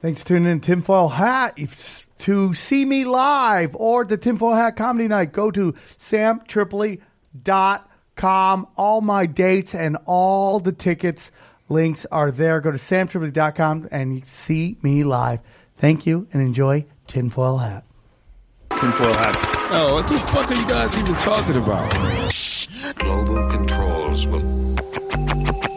Thanks for tuning in Tinfoil Hat. If, to see me live or the Tinfoil Hat Comedy Night, go to samtripoli.com. All my dates and all the tickets links are there. Go to samtripoli.com and see me live. Thank you and enjoy Tinfoil Hat. Tinfoil hat. Oh, what the fuck are you guys even talking about? Global controls will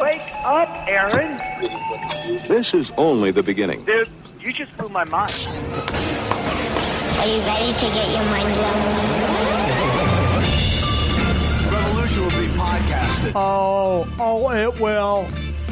Wake up, Aaron. This is only the beginning. Dude, you just blew my mind. Are you ready to get your mind blown? Revolution will be podcasted. Oh, oh, it will.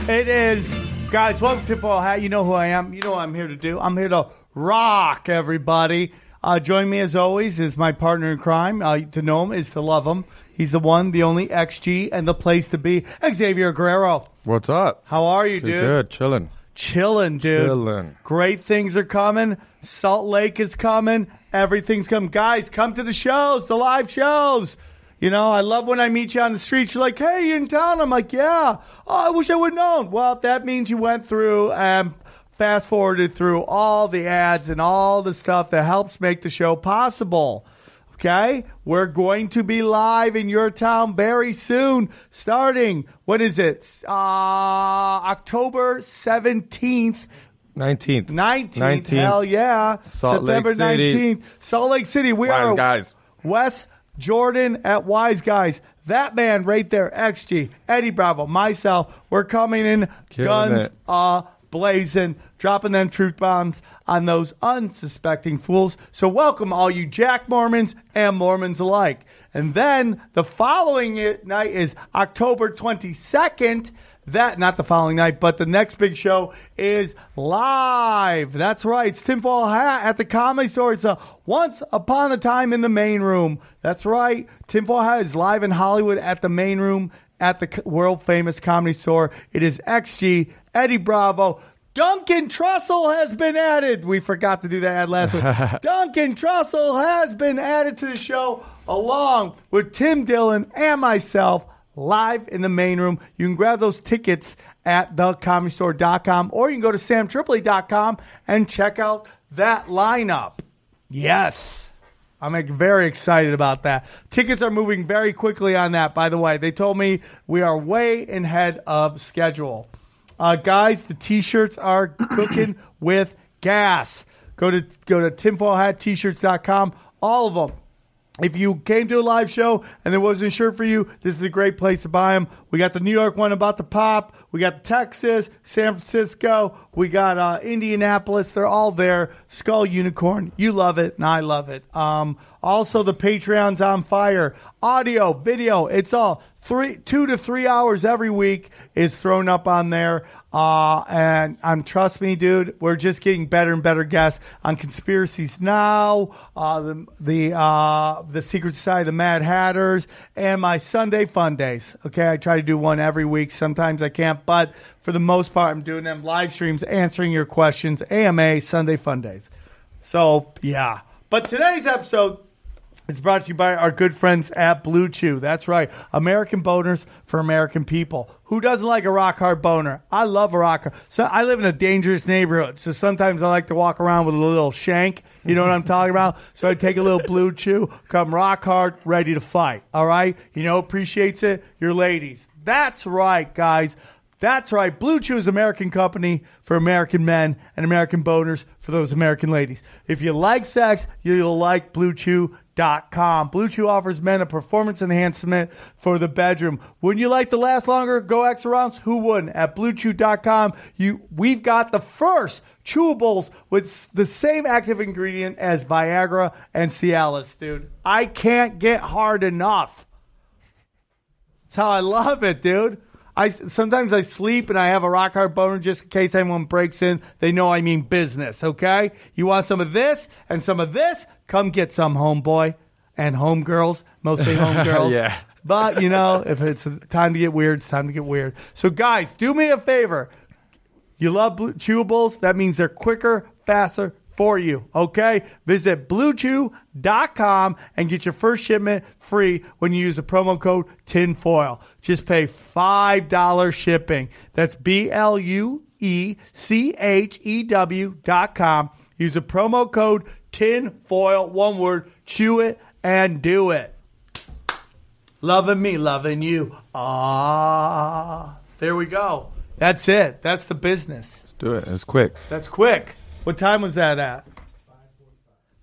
It is. Guys, welcome to Tinfoil Hat. You know who I am. You know what I'm here to do. I'm here to rock everybody. Uh, join me as always is my partner in crime. Uh, to know him is to love him. He's the one, the only XG, and the place to be. Xavier Guerrero. What's up? How are you, dude? good, chilling. Chilling, dude. Chilling. Great things are coming. Salt Lake is coming. Everything's coming. Guys, come to the shows, the live shows. You know, I love when I meet you on the street. You're like, hey, you in town? I'm like, yeah. Oh, I wish I would have known. Well, that means you went through and fast forwarded through all the ads and all the stuff that helps make the show possible. Okay? We're going to be live in your town very soon, starting, what is it? Uh, October 17th. 19th. 19th. 19th. Hell yeah. Salt September City. 19th. Salt Lake City. We Wise are guys. West Jordan at Wise Guys. That man right there, XG, Eddie Bravo, myself, we're coming in Killing guns it. uh blazing, dropping them truth bombs on those unsuspecting fools. So welcome all you Jack Mormons and Mormons alike. And then the following night is October 22nd. That, not the following night, but the next big show is live. That's right. It's Tinfoil Hat at the Comedy Store. It's a once upon a time in the main room. That's right. Tinfoil Hat is live in Hollywood at the main room at the world famous comedy store. It is XG, Eddie Bravo. Duncan Trussell has been added. We forgot to do that ad last week. Duncan Trussell has been added to the show along with Tim Dillon and myself live in the main room. You can grab those tickets at thecomedystore.com or you can go to samtripoli.com and check out that lineup. Yes. I'm very excited about that. Tickets are moving very quickly on that, by the way. They told me we are way ahead of schedule. Uh, guys, the t-shirts are cooking with gas. Go to go to tinfoilhattshirts.com. All of them. If you came to a live show and there wasn't a shirt for you, this is a great place to buy them. We got the New York one about to pop. We got Texas, San Francisco. We got uh, Indianapolis. They're all there. Skull Unicorn. You love it, and I love it. Um, also, the Patreon's on fire. Audio, video. It's all three, two to three hours every week is thrown up on there. Uh, and I'm trust me, dude, we're just getting better and better guests on conspiracies now, uh, the the uh, the Secret Society, the Mad Hatters, and my Sunday Fun Days. Okay, I try to do one every week. Sometimes I can't, but for the most part, I'm doing them live streams, answering your questions. AMA Sunday Fun Days. So yeah, but today's episode it's brought to you by our good friends at Blue Chew. That's right. American boners for American people. Who doesn't like a rock hard boner? I love a rock hard. So I live in a dangerous neighborhood. So sometimes I like to walk around with a little shank. You know what I'm talking about? So I take a little Blue Chew, come rock hard, ready to fight. All right? You know, appreciates it? Your ladies. That's right, guys. That's right. Blue Chew is American company for American men and American boners for those American ladies. If you like sex, you'll like BlueChew.com. Blue Chew offers men a performance enhancement for the bedroom. Wouldn't you like to last longer? Go extra rounds? Who wouldn't? At BlueChew.com, you we've got the first chewables with the same active ingredient as Viagra and Cialis, dude. I can't get hard enough. That's how I love it, dude. I sometimes I sleep and I have a rock hard boner just in case anyone breaks in. They know I mean business. Okay, you want some of this and some of this? Come get some, homeboy and homegirls, mostly homegirls. Yeah. But you know, if it's time to get weird, it's time to get weird. So guys, do me a favor. You love blue chewables? That means they're quicker, faster for you. Okay? Visit bluechew.com and get your first shipment free when you use the promo code TINFOIL. Just pay $5 shipping. That's B L U E C H E W dot com. Use the promo code TINFOIL, one word, chew it and do it. Loving me, loving you. Ah, there we go. That's it. That's the business. Let's do it. It's quick. That's quick. What time was that at?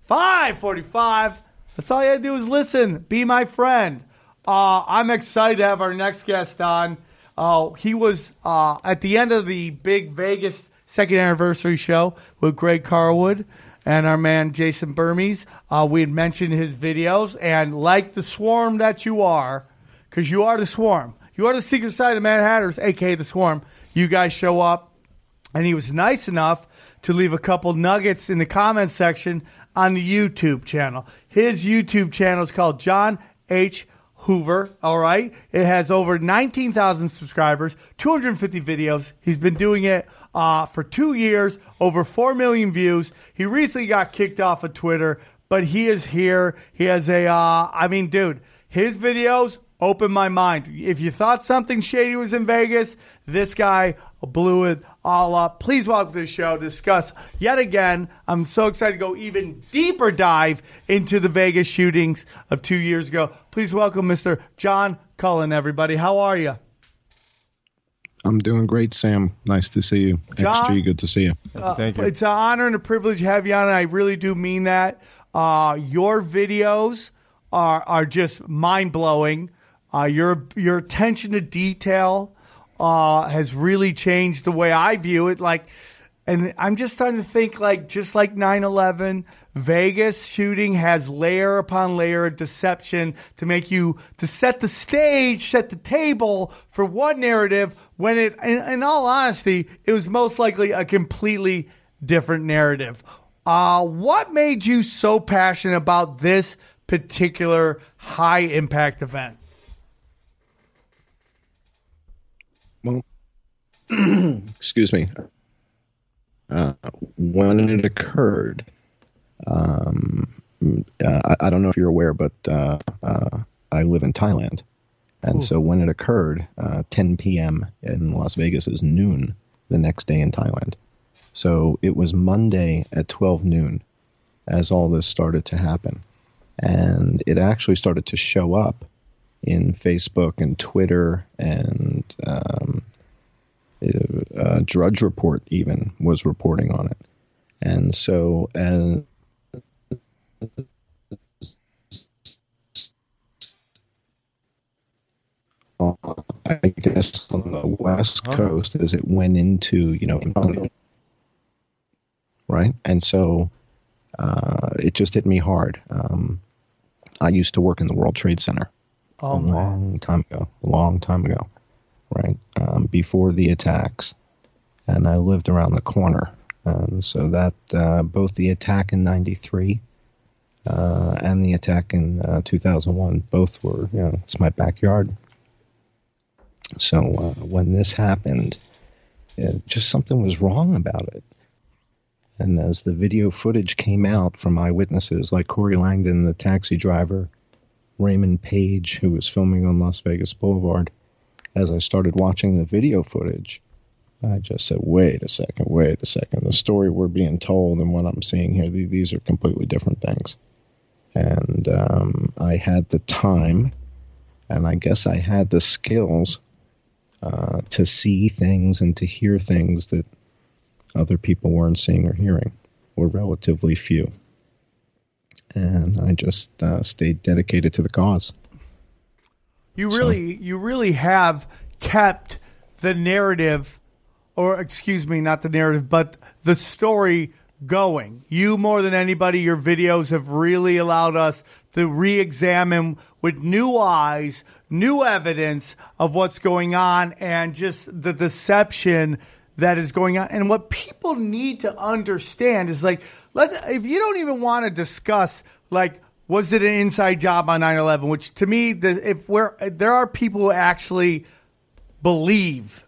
545. That's all you had to do is listen. Be my friend. Uh, I'm excited to have our next guest on. Uh, he was uh, at the end of the big Vegas second anniversary show with Greg Carlwood and our man Jason Bermas. Uh, we had mentioned his videos, and like the swarm that you are, because you are the swarm, you are the secret side of Mad Hatters, aka the swarm. You guys show up, and he was nice enough to leave a couple nuggets in the comment section on the YouTube channel. His YouTube channel is called John H. Hoover. All right. It has over 19,000 subscribers, 250 videos. He's been doing it uh, for two years, over 4 million views. He recently got kicked off of Twitter, but he is here. He has a, uh, I mean, dude, his videos open my mind. If you thought something shady was in Vegas, this guy blew it all up. Please welcome to the show discuss yet again. I'm so excited to go even deeper dive into the Vegas shootings of two years ago. Please welcome Mr. John Cullen, everybody. How are you? I'm doing great, Sam. Nice to see you. John? Extra good to see you. Thank you. It's an honor and a privilege to have you on, and I really do mean that. Uh, your videos are are just mind blowing. Uh, your your attention to detail uh, has really changed the way I view it. Like, and I'm just starting to think like just like 9/11, Vegas shooting has layer upon layer of deception to make you to set the stage, set the table for one narrative. When it, in, in all honesty, it was most likely a completely different narrative. Uh, what made you so passionate about this particular high impact event? Well, excuse me. Uh, when it occurred, um, uh, I, I don't know if you're aware, but uh, uh, I live in Thailand. And so when it occurred, uh, 10 p.m. in Las Vegas is noon the next day in Thailand. So it was Monday at 12 noon as all this started to happen. And it actually started to show up in Facebook and Twitter and um, uh, Drudge Report even was reporting on it. And so as uh, I guess on the West Coast as it went into, you know, right? And so uh, it just hit me hard. Um, I used to work in the World Trade Center Oh a man, long time ago, a long time ago, right? Um, before the attacks. And I lived around the corner. And so that, uh, both the attack in 93 uh, and the attack in uh, 2001, both were, you know, it's my backyard. So uh, when this happened, it, just something was wrong about it. And as the video footage came out from eyewitnesses like Corey Langdon, the taxi driver, Raymond Page, who was filming on Las Vegas Boulevard, as I started watching the video footage, I just said, wait a second, wait a second. The story we're being told and what I'm seeing here, th- these are completely different things. And um, I had the time, and I guess I had the skills uh, to see things and to hear things that other people weren't seeing or hearing, or relatively few. And I just uh, stayed dedicated to the cause. you really you really have kept the narrative, or excuse me, not the narrative, but the story going. You more than anybody, your videos have really allowed us to re-examine with new eyes, new evidence of what's going on, and just the deception that is going on. And what people need to understand is like, let's, if you don't even want to discuss like was it an inside job on 9-11 which to me if we're there are people who actually believe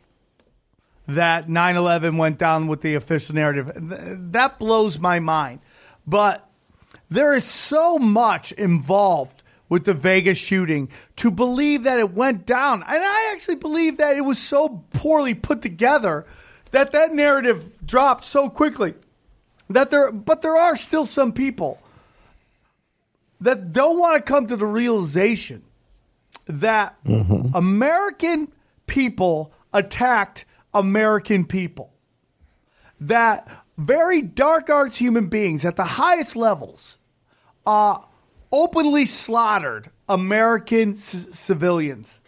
that 9-11 went down with the official narrative that blows my mind but there is so much involved with the Vegas shooting to believe that it went down. And I actually believe that it was so poorly put together that that narrative dropped so quickly. That there but there are still some people that don't want to come to the realization that mm-hmm. American people attacked American people. That very dark arts human beings at the highest levels uh, openly slaughtered American c- civilians.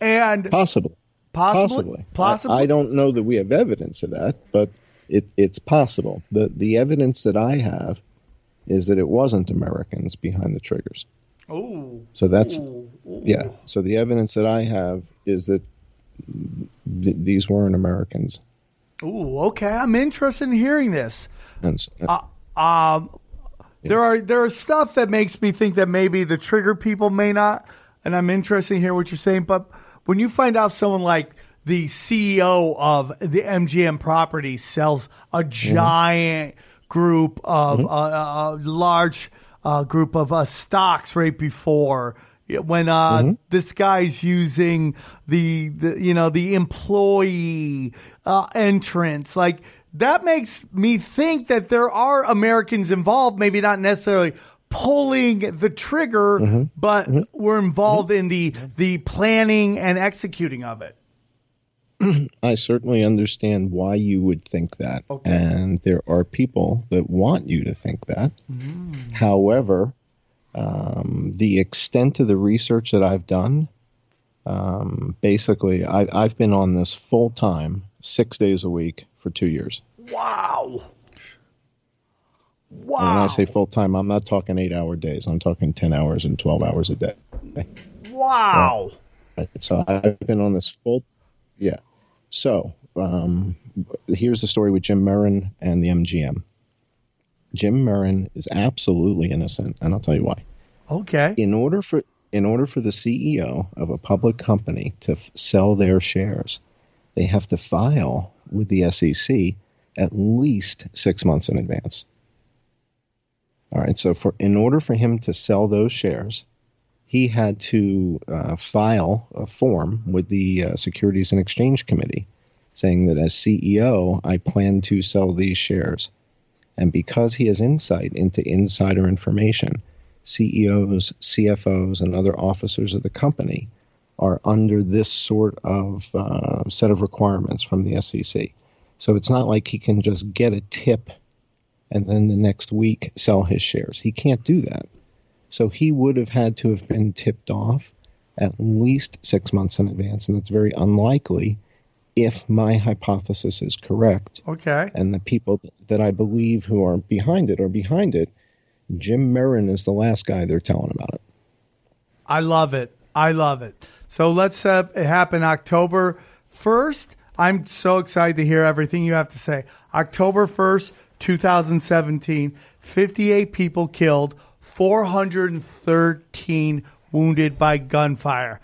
And Possible. possibly, Possibly. possibly, I, I don't know that we have evidence of that, but it, it's possible. The the evidence that I have is that it wasn't Americans behind the triggers. Ooh, So that's ooh, ooh. yeah. So the evidence that I have is that th- these weren't Americans. Ooh, okay. I'm interested in hearing this. And s- Um, there are there are stuff that makes me think that maybe the trigger people may not, and I'm interested in hear what you're saying. But when you find out someone like the CEO of the MGM property sells a giant group of uh, a large uh, group of uh, stocks right before when uh, mm-hmm. this guy's using the, the you know the employee uh, entrance. Like that makes me think that there are Americans involved maybe not necessarily pulling the trigger mm-hmm. but mm-hmm. we're involved in the the planning and executing of it. I certainly understand why you would think that. Okay. And there are people that want you to think that. However, um, the extent of the research that I've done, um, basically, I, I've been on this full time, six days a week for two years. wow And when I say full time, I'm not talking eight hour days. I'm talking 10 hours and 12 hours a day. wow Right. So I've been on this full, yeah. So um, here's the story with Jim Murren and the MGM. Jim Murren is absolutely innocent, and I'll tell you why. okay In order for in order for the CEO of a public company to f- sell their shares, they have to file with the SEC at least six months in advance. All right. So for in order for him to sell those shares, he had to uh, file a form with the uh, Securities and Exchange Committee saying that as CEO, I plan to sell these shares. And because he has insight into insider information, CEOs, CFOs, and other officers of the company are under this sort of uh, set of requirements from the SEC. So it's not like he can just get a tip and then the next week sell his shares. He can't do that. So he would have had to have been tipped off at least six months in advance, and that's very unlikely if my hypothesis is correct okay and the people that I believe who are behind it are behind it. Jim Murren is the last guy they're telling about it. I love it. I love it. So let's uh, it happen October 1st. I'm so excited to hear everything you have to say. October 1st, 2017, 58 people killed, 413 wounded by gunfire.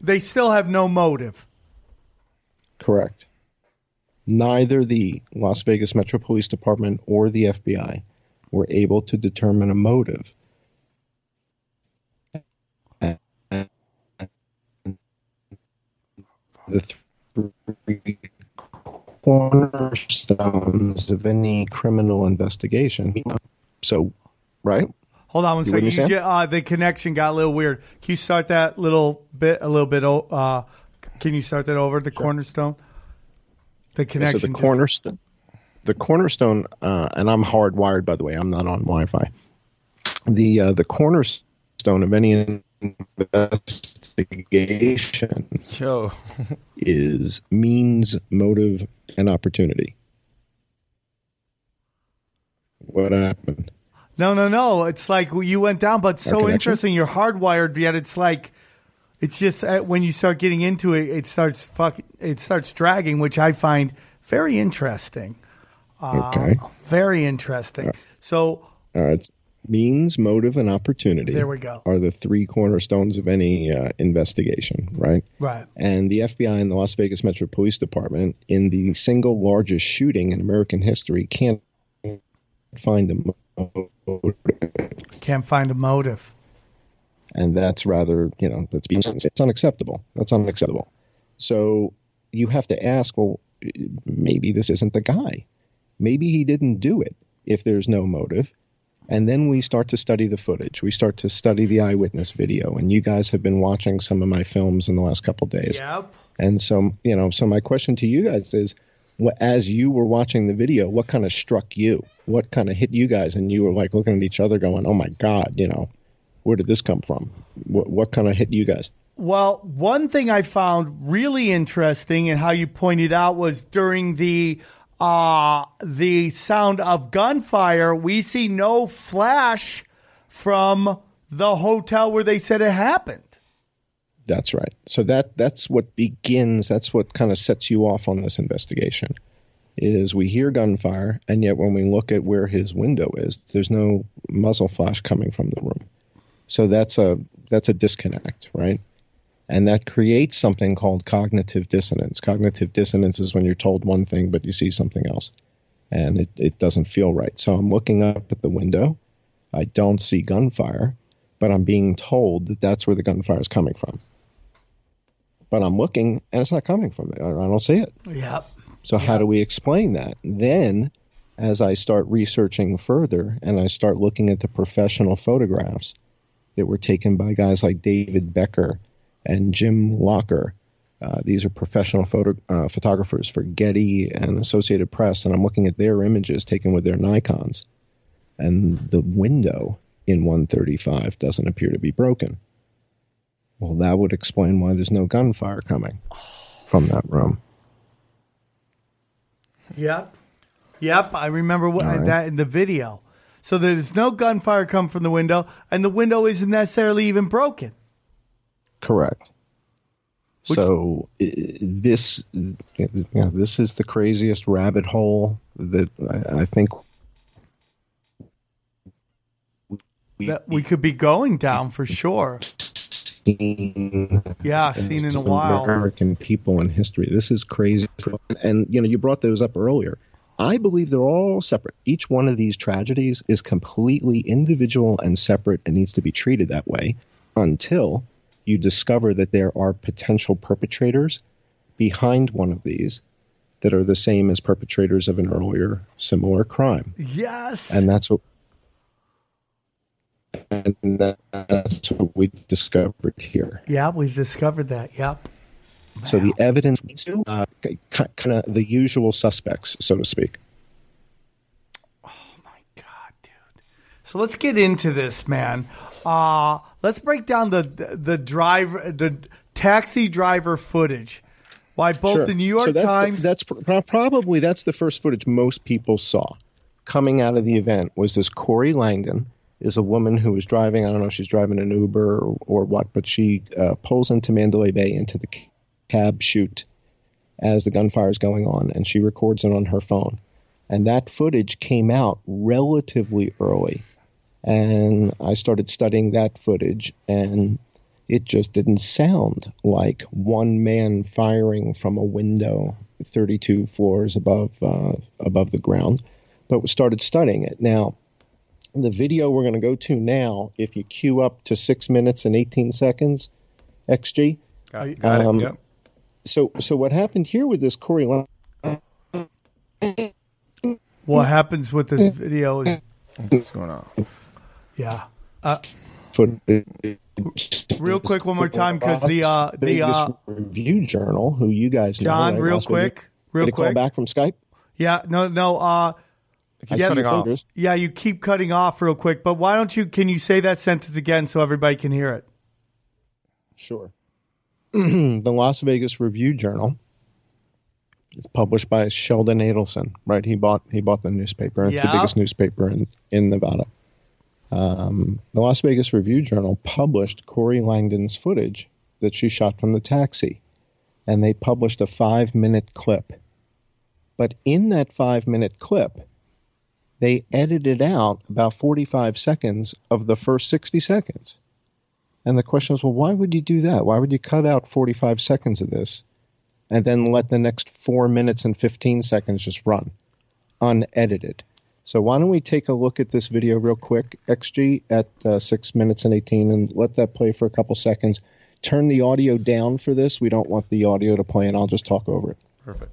They still have no motive. Correct. Neither the Las Vegas Metro Police Department or the FBI were able to determine a motive. The three cornerstones of any criminal investigation. So, right? Hold on one You second. You uh, the connection got a little weird. Can you start that little bit, a little bit? Uh, can you start that over? The cornerstone. The connection. So the just- cornerstone, the cornerstone, uh, and I'm hardwired by the way. I'm not on Wi-Fi. The uh, the cornerstone of any investigation Yo. is means, motive, and opportunity. What happened? No, no, no. It's like you went down, but so interesting. You're hardwired, yet it's like it's just uh, when you start getting into it, it starts fuck. It starts dragging, which I find very interesting. Uh, Okay. Very interesting. So Uh, it's means, motive, and opportunity. There we go. Are the three cornerstones of any uh, investigation, right? right. And the FBI and the Las Vegas Metro Police Department, in the single largest shooting in American history, can't find a motive. Can't find a motive. And that's rather you know that's being it's unacceptable. That's unacceptable. So you have to ask well maybe this isn't the guy. Maybe he didn't do it if there's no motive. And then we start to study the footage. We start to study the eyewitness video. And you guys have been watching some of my films in the last couple days. Yep. and so you know so my question to you guys is what, as you were watching the video what kind of struck you? What kind of hit you guys? And you were like looking at each other going oh my god you know where did this come from? What, what kind of hit you guys? Well, one thing I found really interesting and how you pointed out was during the uh, the sound of gunfire, we see no flash from the hotel where they said it happened. that's right. So that that's what begins that's what kind of sets you off on this investigation is we hear gunfire and yet when we look at where his window is there's no muzzle flash coming from the room so that's a that's a disconnect right? And that creates something called cognitive dissonance. Cognitive dissonance is when you're told one thing but you see something else. And it, it doesn't feel right. So i'm looking up at the window. I don't see gunfire but i'm being told that that's where the gunfire is coming from. But i'm looking and it's not coming from it. i don't see it. Yep. so how do we explain that? Then, as I start researching further and I start looking at the professional photographs that were taken by guys like David Becker and Jim Locker, uh, these are professional photo, uh, photographers for Getty and Associated Press, and I'm looking at their images taken with their Nikons, and the window in 135 doesn't appear to be broken. Well, that would explain why there's no gunfire coming from that room. Yep. Yep. I remember what, right. that in the video. So there's no gunfire come from the window, and the window isn't necessarily even broken. Correct. Which- so this, you know, this is the craziest rabbit hole that I, I think we, That we could be going down for sure. seen Yeah, seen in a while. American people in history. This is crazy. And you know, you brought those up earlier. I believe they're all separate. Each one of these tragedies is completely individual and separate and needs to be treated that way until you discover that there are potential perpetrators behind one of these that are the same as perpetrators of an earlier similar crime. Yes. And that's what and that's what we discovered here. yeah, we've discovered that. Yep. So the evidence leads to uh, kind of the usual suspects, so to speak. Oh my god, dude. So let's get into this, man. Uh, let's break down the the driver, the taxi driver footage. Why both Sure. the New York so that's, Times. That's pro- probably that's the first footage most people saw coming out of the event. Was this Corey Langdon? Is a woman who was driving. I don't know if she's driving an Uber or, or what, but she uh, pulls into Mandalay Bay into the cab shoot as the gunfire is going on, and she records it on her phone. And that footage came out relatively early. And I started studying that footage, and it just didn't sound like one man firing from a window 32 floors above uh, above the ground. But we started studying it. Now, the video we're going to go to now, if you queue up to six minutes and 18 seconds, XG. Got, got Um, it. Yep. So, so what happened here with this Corey Lang- what happens with this video is, What's going on? yeah. Uh, real quick, one more time, because the uh, the uh, Review Journal, who you guys know, John, right? real Las Vegas- quick, real Get a call back from Skype. Yeah, no, no. Uh, Yeah, off. yeah, you keep cutting off real quick, but why don't you? Can you say that sentence again so everybody can hear it? Sure. the Las Vegas Review Journal It's published by Sheldon Adelson, right? He bought he bought the newspaper. It's the biggest newspaper in in Nevada. Um, the Las Vegas Review Journal published Corey Langdon's footage that she shot from the taxi, and they published a five minute clip. But in that five minute clip, they edited out about 45 seconds of the first 60 seconds. And the question is, well, why would you do that? Why would you cut out 45 seconds of this and then let the next four minutes and 15 seconds just run unedited? So why don't we take a look at this video real quick, XG, at uh, 6 minutes and 18, and let that play for a couple seconds. Turn the audio down for this. We don't want the audio to play, and I'll just talk over it. Perfect.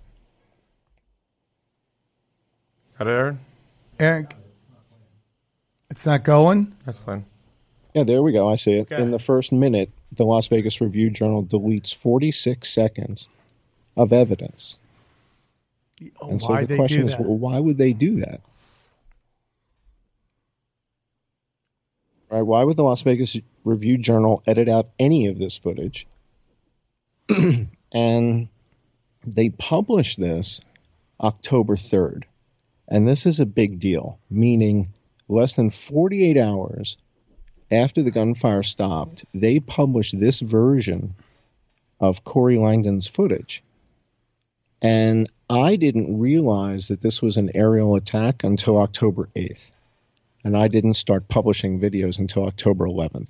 Got it, Aaron? Eric, it's not going. That's fine. Yeah, there we go. I see it. Okay. In the first minute, the Las Vegas Review Journal deletes 46 seconds of evidence. Oh, And so the question is, well, why would they do that? Right? Why would the Las Vegas Review Journal edit out any of this footage? and they published this October 3rd. And this is a big deal, meaning less than 48 hours after the gunfire stopped, they published this version of Corey Langdon's footage. And I didn't realize that this was an aerial attack until October 8th. And I didn't start publishing videos until October 11th.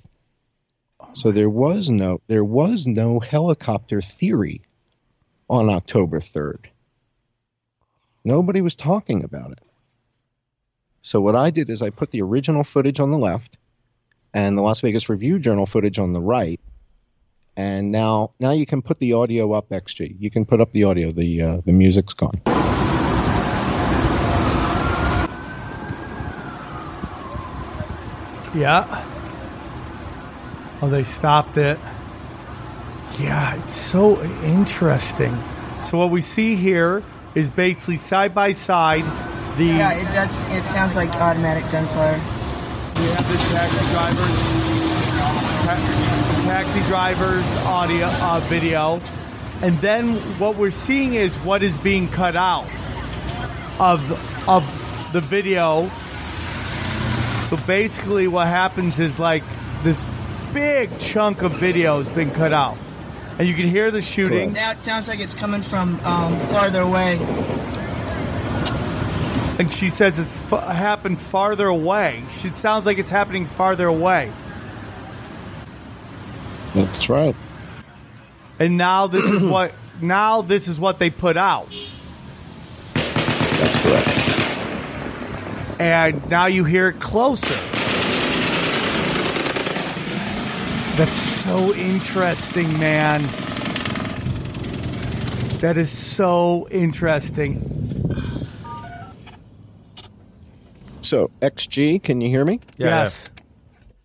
So there was no there was no helicopter theory on October 3rd. Nobody was talking about it. So what I did is I put the original footage on the left and the Las Vegas Review Journal footage on the right. And now now you can put the audio up XG. You can put up the audio. The uh, the music's gone. Yeah. Oh, they stopped it. Yeah, it's so interesting. So what we see here is basically side by side the Yeah, it does. It sounds like automatic gunfire. We have the taxi drivers ta- taxi drivers audio uh, video. And then what we're seeing is what is being cut out of of the video. So basically what happens is like this big chunk of video has been cut out. And you can hear the shooting. Now it sounds like it's coming from um, farther away. And she says it's f- happened farther away. She sounds like it's happening farther away. That's right. and now this is what now this is what they put out. That's correct. and now you hear it closer. That's so interesting man. That is so interesting So XG, can you hear me? Yeah, yes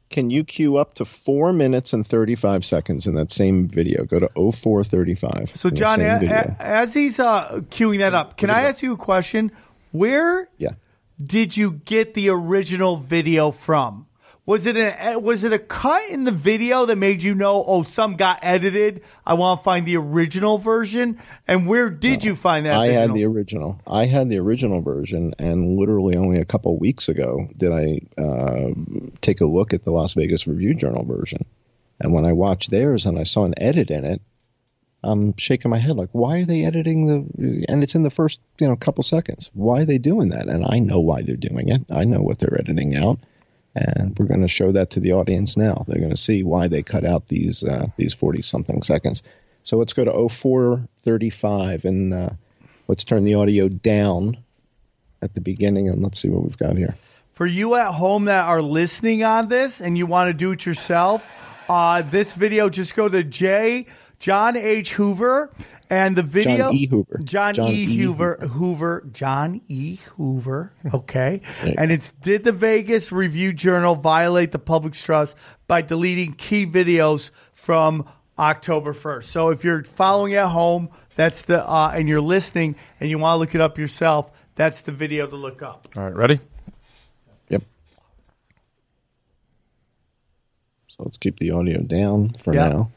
Can you queue up to four minutes and thirty five seconds in that same video? Go to 0435. so john a- a- as he's uh, queuing that up can i ask you a question where yeah. did you get the original video from? Was it a was it a cut in the video that made you know? Oh, some got edited. I want to find the original version. And where did you find that? I original? had the original. I had the original version, and literally only a couple weeks ago did I uh, take a look at the Las Vegas Review Journal version. And when I watched theirs and I saw an edit in it, I'm shaking my head like, why are they editing the? And it's in the first you know couple seconds. Why are they doing that? And I know why they're doing it. I know what they're editing out, and we're going to show that to the audience now. They're going to see why they cut out these uh, these forty something seconds. So let's go to 0435 and uh, let's turn the audio down at the beginning and let's see what we've got here. For you at home that are listening on this and you want to do it yourself, uh, this video just go to J John H Hoover and the video John E. Hoover. John, John E. E. Hoover Hoover John E. Hoover. Okay, and it's did the Vegas Review Journal violate the public's trust by deleting key videos from October first? So if you're following at home, that's the uh, and you're listening and you want to look it up yourself, that's the video to look up. All right, ready? Yep. So let's keep the audio down for Yeah. now.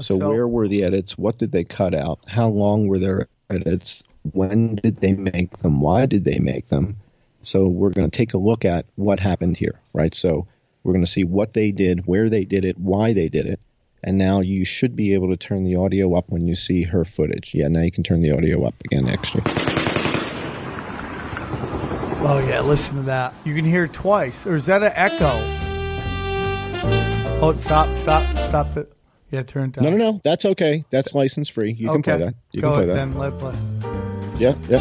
So, where were the edits? What did they cut out? How long were their edits? when did they make them? Why did they make them? So we're going to take a look at what happened here, right? So we're going to see what they did, where they did it, why they did it. And now you should be able to turn the audio up when you see her footage. Yeah, now you can turn the audio up again, extra. Oh yeah, listen to that. You can hear it twice. Or is that an echo? Oh, stop, stop, stop it. Yeah, turn it down. No, no, no. That's okay. That's license free. You can play that. You Go can play ahead, that. then let play. Yeah, yeah.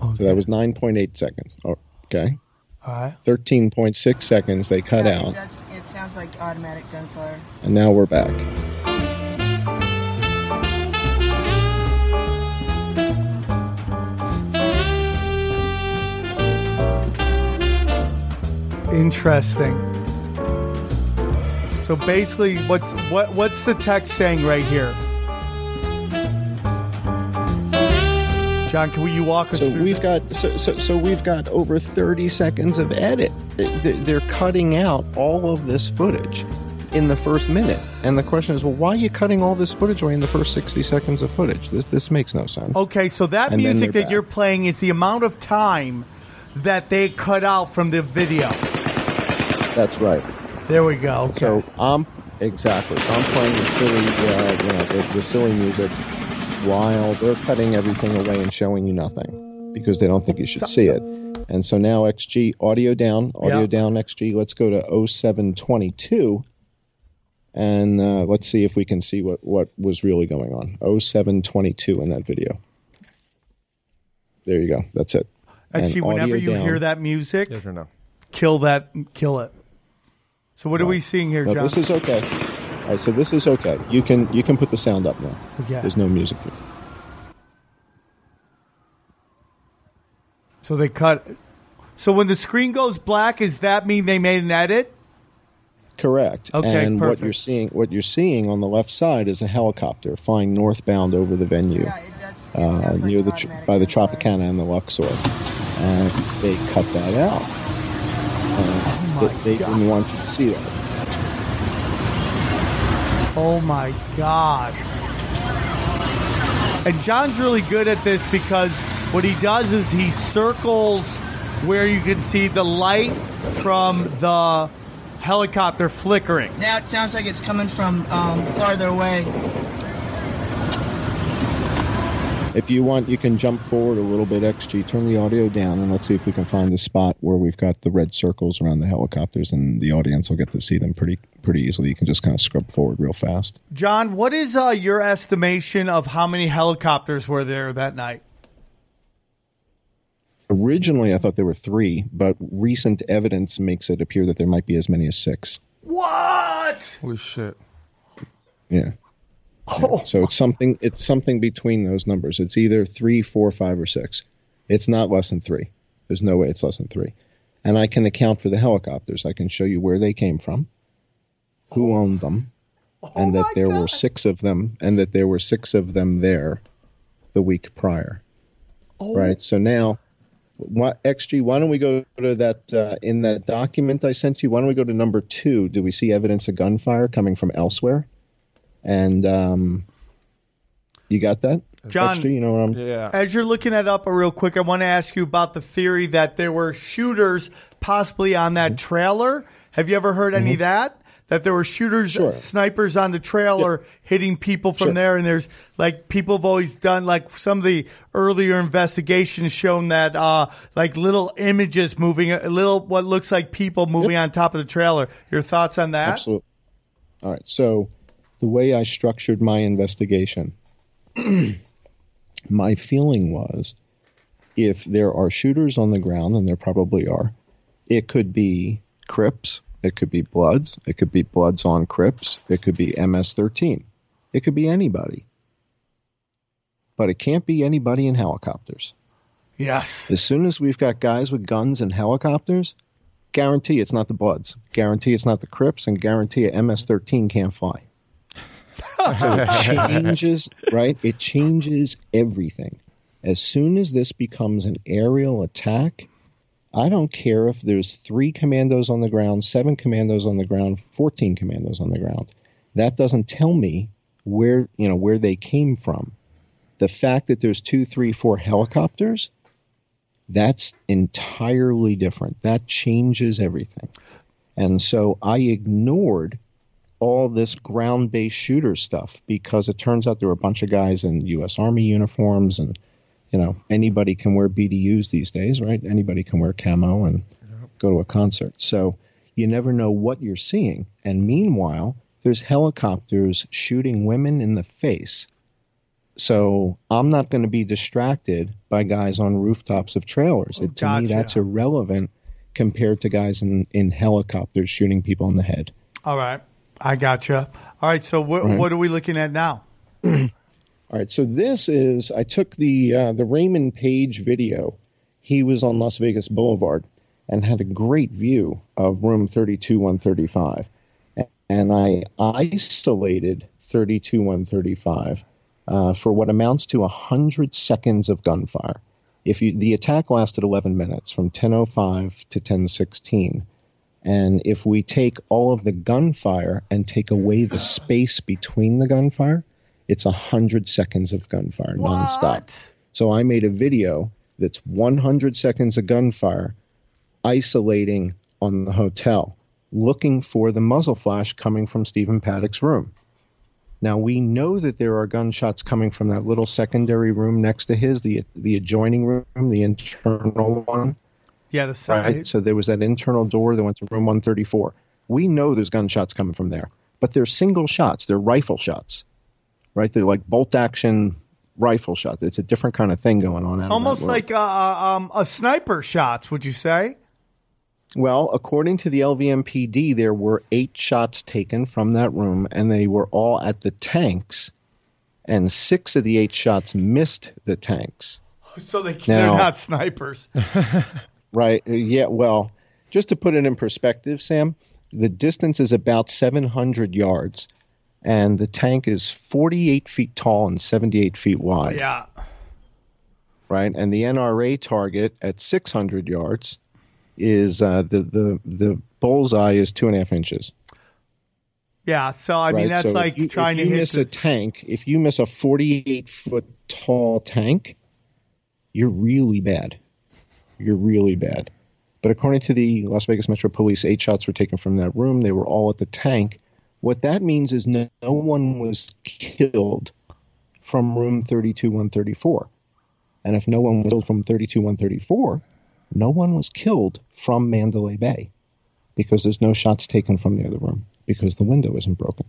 Oh, so that was 9.8 seconds. Oh, okay. All right. 13.6 seconds they cut Yeah, out. That's, it sounds like automatic gunfire. And now we're back. Interesting. So basically, what's what what's the text saying right here? John, can we, you walk us So through? we've got so, so, so we've got over 30 seconds of edit. They- They're cutting out all of this footage in the first minute. And the question is, well, why are you cutting all this footage away in the first 60 seconds of footage? This this makes no sense. Okay, so that And music that back. you're playing is the amount of time that they cut out from the video. That's right. There we go. Okay. So I'm exactly. So I'm playing the silly, uh, you know, the, the silly music while they're cutting everything away and showing you nothing because they don't think you should see it. And so now XG audio down, audio Yeah. down XG. Let's go to 0722 and uh, let's see if we can see what what was really going on. 0722 in that video. There you go. That's it. And Actually, whenever you down. hear that music, Yes or no? kill that, kill it. So what are we seeing here, No, John? this is okay. All right, so this is okay. You can you can put the sound up now. Okay. There's no music. here. So they cut. So when the screen goes black, does that mean they made an edit? Correct. Okay, and what you're seeing what you're seeing on the left side is a helicopter flying northbound over the venue Yeah, it, that's, it uh, sounds like near the tr- by the. Tropicana and the Luxor. And they cut that out. Uh, my they they God. didn't want you to see that. Oh my gosh. And John's really good at this because what he does is he circles where you can see the light from the helicopter flickering. Now it sounds like it's coming from um, farther away. If you want, you can jump forward a little bit, XG. Turn the audio down, and let's see if we can find a spot where we've got the red circles around the helicopters, and the audience will get to see them pretty pretty easily. You can just kind of scrub forward real fast. John, what is uh, your estimation of how many helicopters were there that night? Originally, I thought there were three, but recent evidence makes it appear that there might be as many as six. What? Holy shit. Yeah. Oh, So it's something. It's something between those numbers. It's either three, four, five, or six. It's not less than three. There's no way it's less than three. And I can account for the helicopters. I can show you where they came from, who owned them, and that there were six of them, and that there were six of them there the week prior. Oh. Right. So now, what XG? Why don't we go to that uh, in that document I sent you? Why don't we go to number two? Do we see evidence of gunfire coming from elsewhere? And um, you got that, John- XG? You know what I'm? Yeah. As you're looking that up real quick, I want to ask you about the theory that there were shooters possibly on that trailer. Have you ever heard any of that? That there were shooters, Sure. snipers on the trailer hitting people from Sure. there, and there's like people have always done like some of the earlier investigations shown that uh like little images moving, a little what looks like people moving on top of the trailer. Your thoughts on that? Absolutely. All right. So, the way I structured my investigation, my feeling was if there are shooters on the ground, and there probably are, it could be Crips, it could be Bloods, it could be Bloods on Crips, it could be MS 13, it could be anybody. But it can't be anybody in helicopters. Yes. As soon as we've got guys with guns and helicopters, guarantee it's not the Bloods, guarantee it's not the Crips, and guarantee a MS-13 can't fly. So it changes, right? It changes everything. As soon as this becomes an aerial attack, I don't care if there's three commandos on the ground, seven commandos on the ground, 14 commandos on the ground. That doesn't tell me where you know where they came from. The fact that there's two, three, four helicopters, that's entirely different. That changes everything. And so I ignored all this ground based shooter stuff because it turns out there were a bunch of guys in U.S. Army uniforms and you know anybody can wear BDUs these days, right? Anybody can wear camo and go to a concert. So you never know what you're seeing. And meanwhile, there's helicopters shooting women in the face. So I'm not going to be distracted by guys on rooftops of trailers. Oh, it, to me, that's irrelevant compared to guys in, in helicopters shooting people in the head. All right. I gotcha. All right. So what, Right. what are we looking at now? All right, so this is I took the uh, the Raymond Page video. He was on Las Vegas Boulevard and had a great view of room 32135. And I isolated 32135 uh, for what amounts to 100 seconds of gunfire. If you the attack lasted 11 minutes from 10:05 to 10:16. And if we take all of the gunfire and take away the space between the gunfire, it's 100 seconds of gunfire nonstop. So I made a video that's 100 seconds of gunfire isolating on the hotel, looking for the muzzle flash coming from Stephen Paddock's room. Now we know that there are gunshots coming from that little secondary room next to his, the the adjoining room, the internal one. Yeah, the second. Right. So there was that internal door that went to room 134. We know there's gunshots coming from there, but they're single shots. They're rifle shots, right? They're like bolt action rifle shots. It's a different kind of thing going on. Out Almost like uh, um, a sniper shots, would you say? Well, according to the LVMPD, there were eight shots taken from that room, and they were all at the tanks, and six of the eight shots missed the tanks. So they, they're not snipers. Right. uh, Yeah. Well, just to put it in perspective, Sam, the distance is about 700 yards, and the tank is 48 feet tall and 78 feet wide. yeah. Right. And the NRA target at 600 yards is uh, the the the bullseye is two and a half inches. Yeah. So, I mean, right? that's So like you, trying if you to hit miss a tank. If you miss a 48 foot tall tank, you're really bad. You're really bad. But according to the Las Vegas Metro Police, eight shots were taken from that room. They were all at the tank. What that means is no, no one was killed from room 32134. And if no one was killed from 32134, no one was killed from Mandalay Bay because there's no shots taken from the other room because the window isn't broken.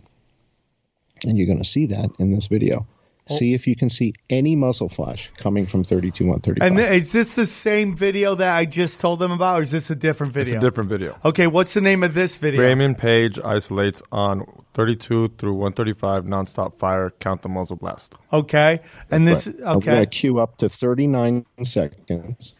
And you're going to see that in this video. Oh. See if you can see any muzzle flash coming from 32135. And th- is this the same video that I just told them about, or is this a different video? It's video? a different video. Okay, what's the name of this video? Raymond Page isolates on 32 through 135 nonstop fire. Count the muzzle blast. Okay, and this Right. I'm going to queue up to 39 seconds.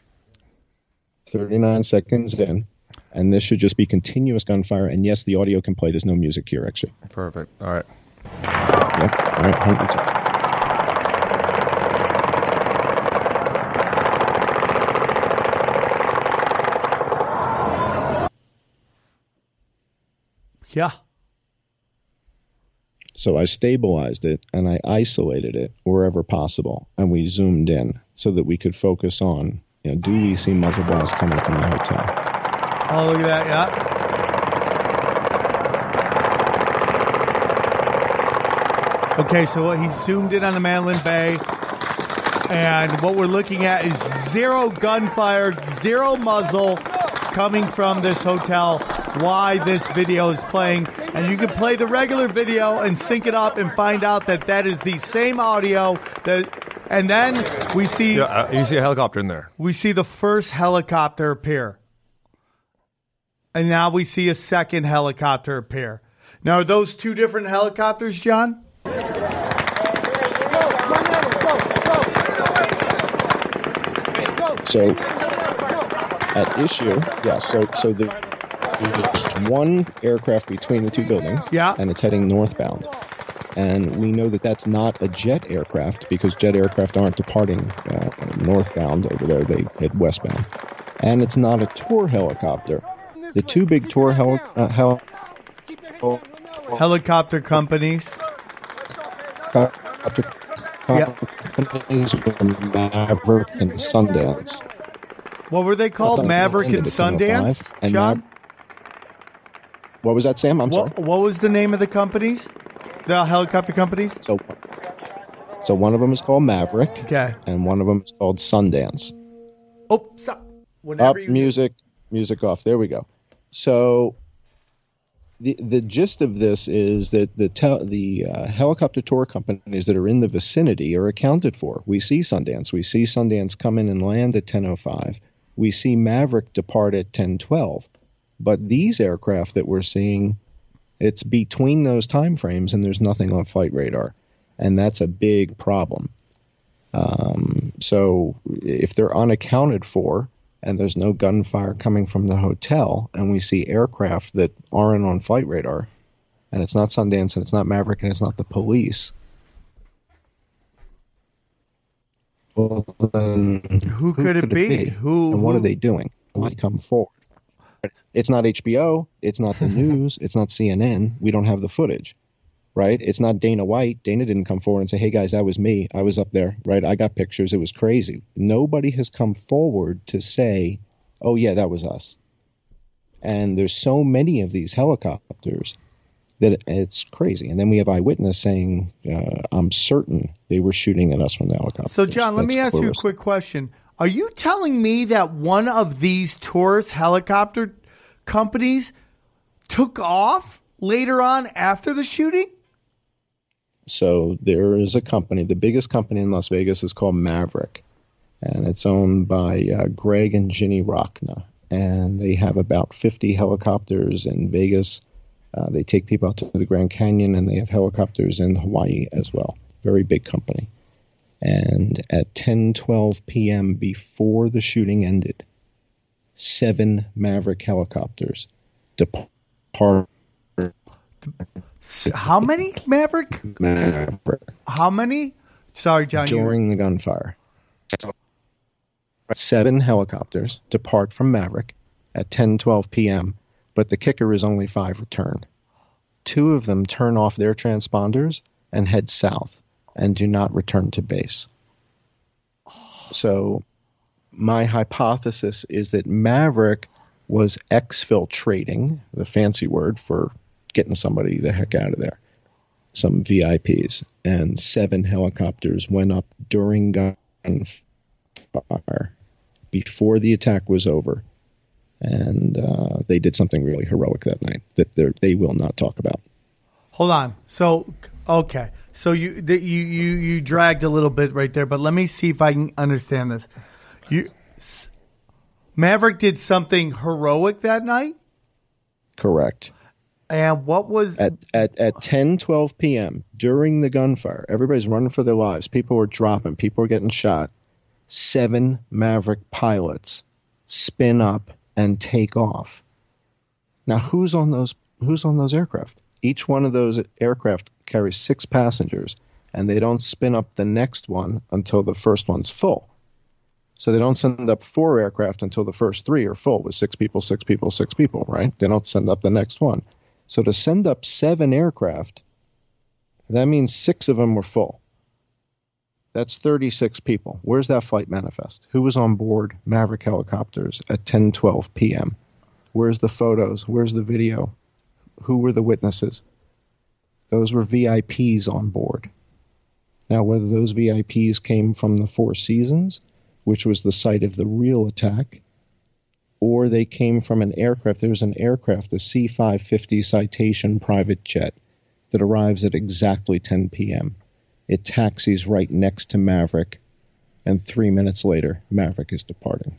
39 seconds in. And this should just be continuous gunfire. And yes, the audio can play. There's no music here, actually. Perfect. All right. Yep. All right. hold on a second. Yeah. So I stabilized it and I isolated it wherever possible, and we zoomed in so that we could focus on, you know, do we see muzzle blasts coming from the hotel? Oh, look at that. Yeah. Okay, so what he zoomed in on the Mandalay Bay, and what we're looking at is zero gunfire, zero muzzle coming from this hotel. Why this video is playing, and you can play the regular video and sync it up and find out that that is the same audio. That, and then we see Yeah, uh, you see a helicopter in there. we see the first helicopter appear. And now we see a second helicopter appear. Now, are those two different helicopters, John? So at issue, yeah. So so the, there's one aircraft between the two buildings, Yeah. and it's heading northbound. And we know that that's not a jet aircraft because jet aircraft aren't departing uh, northbound over there; they head westbound. And it's not a tour helicopter. The two big tour hel- uh, hel- Helicopter companies. helicopter companies Maverick and Sundance. What were they called? Maverick and ended at 10:05, Sundance? and John? What was that, Sam? I'm sorry. What, what was the name of the companies? The helicopter companies? So, so one of them is called Maverick, Okay. and one of them is called Sundance. Oh, stop. Whenever Up you music, music off. There we go. So, the the gist of this is that the tel- the uh, helicopter tour companies that are in the vicinity are accounted for. We see Sundance. We see Sundance come in and land at 10:05. We see Maverick depart at 10:12. But these aircraft that we're seeing, it's between those time frames, and there's nothing on flight radar, and that's a big problem. Um, so if they're unaccounted for, and there's no gunfire coming from the hotel, and we see aircraft that aren't on flight radar, and it's not Sundance, and it's not Maverick, and it's not the police. Well, then Who could it be? Who- And what who- are they doing? Why come forward? It's not HBO. It's not the news. It's not CNN. We don't have the footage, right? It's not Dana White. Dana didn't come forward and say, "Hey guys, that was me. I was up there, right? I got pictures. It was crazy." Nobody has come forward to say, "Oh yeah, that was us." And there's so many of these helicopters that it's crazy. And then we have eyewitness saying, uh, "I'm certain they were shooting at us from the helicopter." So, John, let me ask you a quick question. Are you telling me that one of these tourist helicopter companies took off later on after the shooting? So there is a company, the biggest company in Las Vegas is called Maverick, and it's owned by uh, Greg and Ginny Rockna. And they have about 50 helicopters in Vegas. Uh, they take people out to the Grand Canyon, and they have helicopters in Hawaii as well. Very big company. And at 10:12 p.m. before the shooting ended, seven Maverick helicopters depart. How many Maverick? Maverick How many? Sorry, John. you- during the gunfire. Seven helicopters depart from Maverick at 10:12 p.m., but the kicker is only five return. Two of them turn off their transponders and head south and do not return to base. So, my hypothesis is that Maverick was exfiltrating, the fancy word for getting somebody the heck out of there some VIPs, and seven helicopters went up during gunfire before the attack was over. And uh, they did something really heroic that night that they will not talk about. Hold on. So, okay. So you the, you you you dragged a little bit right there, but let me see if I can understand this. You s- Maverick did something heroic that night, Correct. and what was At, at, at 10, 12 p.m., during the gunfire, everybody's running for their lives. People were dropping, people were getting shot. Seven Maverick pilots spin up and take off. Now, who's on those? Who's on those aircraft? Each one of those aircraft carries six passengers, and they don't spin up the next one until the first one's full. So they don't send up four aircraft until the first three are full with six people, six people, six people, right? They don't send up the next one. So to send up seven aircraft, that means six of them were full. That's 36 people. Where's that flight manifest? Who was on board Maverick helicopters at 10:12 p.m.? Where's the photos? Where's the video? Who were the witnesses? Those were VIPs on board. Now, whether those VIPs came from the Four Seasons, which was the site of the real attack, or they came from an aircraft. There's an aircraft, a C 550 Citation private jet, that arrives at exactly 10 p.m. It taxis right next to Maverick, and three minutes later, Maverick is departing.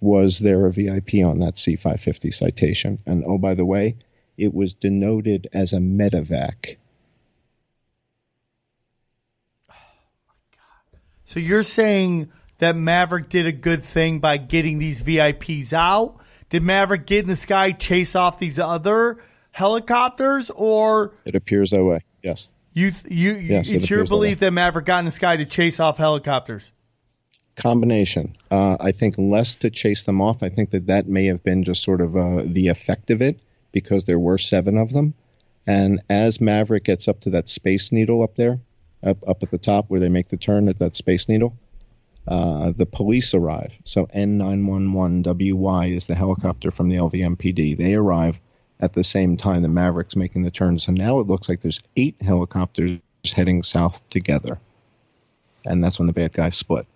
Was there a VIP on that C 550 Citation? And oh, by the way, it was denoted as a medevac. So you're saying that Maverick did a good thing by getting these VIPs out? Did Maverick get in the sky, chase off these other helicopters, or It appears that way. Yes. you th- you Yes, it it's your appears that belief that Maverick got in the sky to chase off helicopters? combination. Uh, I think less to chase them off. I think that that may have been just sort of uh, the effect of it because there were seven of them. And as Maverick gets up to that Space Needle up there, up up at the top where they make the turn at that Space Needle, uh, the police arrive. So N911WY is the helicopter from the LVMPD. They arrive at the same time the Maverick's making the turn. So now it looks like there's eight helicopters heading south together. And that's when the bad guys split.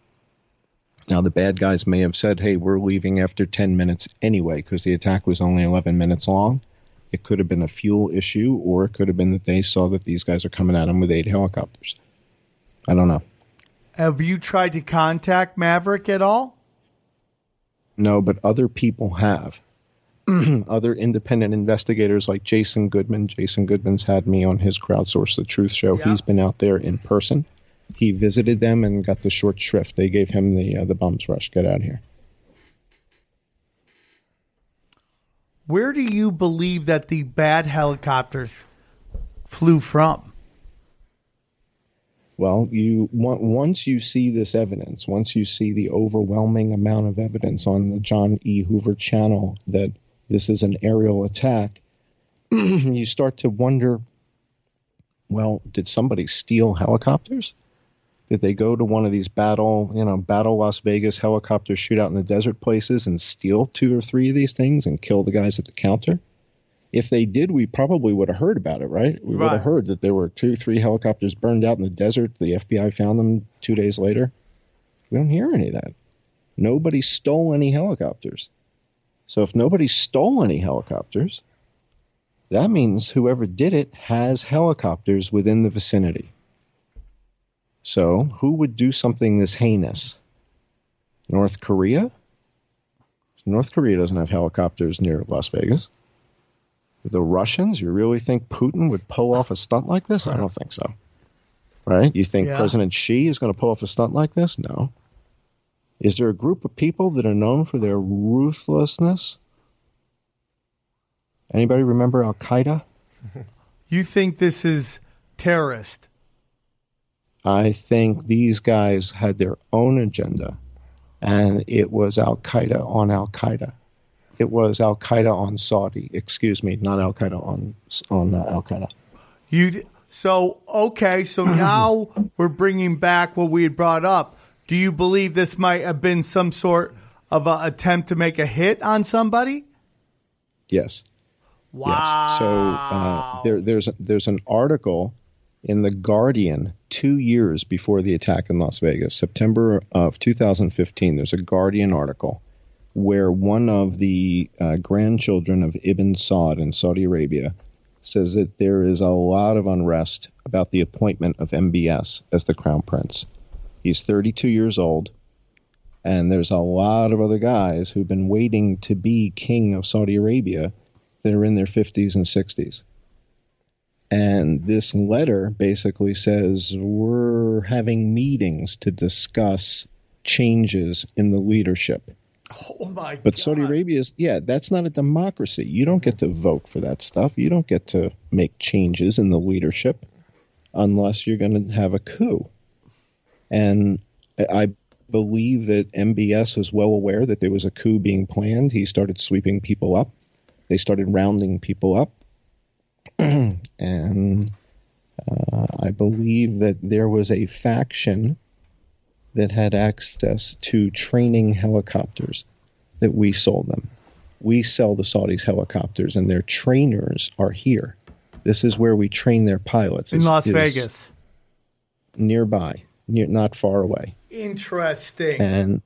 Now, the bad guys may have said, hey, we're leaving after 10 minutes anyway, because the attack was only 11 minutes long. It could have been a fuel issue, or it could have been that they saw that these guys are coming at them with eight helicopters. I don't know. Have you tried to contact Maverick at all? No, but other people have. other independent investigators like Jason Goodman. Jason Goodman's had me on his Crowdsource the Truth show. Yeah. He's been out there in person. He visited them and got the short shrift. They gave him the uh, the bums rush. Get out of here. Where do you believe that the bad helicopters flew from? Well, you on- once you see this evidence, once you see the overwhelming amount of evidence on the John E. Hoover channel that this is an aerial attack, you start to wonder. Well, did somebody steal helicopters? Did they go to one of these battle, you know, battle Las Vegas helicopter shootout in the desert places and steal two or three of these things and kill the guys at the counter? If they did, we probably would have heard about it, right? We would have heard that there were two, three helicopters burned out in the desert. The FBI found them two days later. We don't hear any of that. Nobody stole any helicopters. So if nobody stole any helicopters, that means whoever did it has helicopters within the vicinity. So, who would do something this heinous? North Korea? North Korea doesn't have helicopters near Las Vegas. The Russians? You really think Putin would pull off a stunt like this? I don't think so. Right? You think Yeah. President Xi is going to pull off a stunt like this? No. Is there a group of people that are known for their ruthlessness? Anybody remember Al Qaeda? You think this is terrorist? I think these guys had their own agenda, and it was Al Qaeda on Al Qaeda. It was Al Qaeda on Saudi. Excuse me, not Al Qaeda on on uh, Al Qaeda. You so okay. So now we're bringing back what we had brought up. Do you believe this might have been some sort of a attempt to make a hit on somebody? Yes. Wow. Yes. So uh, there, there's there's an article in the Guardian two years before the attack in Las Vegas, September of 2015. There's a Guardian article where one of the uh, grandchildren of Ibn Saud in Saudi Arabia says that there is a lot of unrest about the appointment of MBS as the crown prince. He's 32 years old, and there's a lot of other guys who've been waiting to be king of Saudi Arabia that are in their 50s and 60s. And this letter basically says we're having meetings to discuss changes in the leadership. oh my But god. Saudi Arabia is, yeah, that's not a democracy. You don't get to vote for that stuff. You don't get to make changes in the leadership unless you're going to have a coup. And I I believe that MBS was well aware that there was a coup being planned. He started sweeping people up. They started rounding people up. and uh, I believe that there was a faction that had access to training helicopters that we sold them. We sell the Saudis helicopters, and their trainers are here. This is where we train their pilots. in is- Las is Vegas. nearby, near, not far away. Interesting. And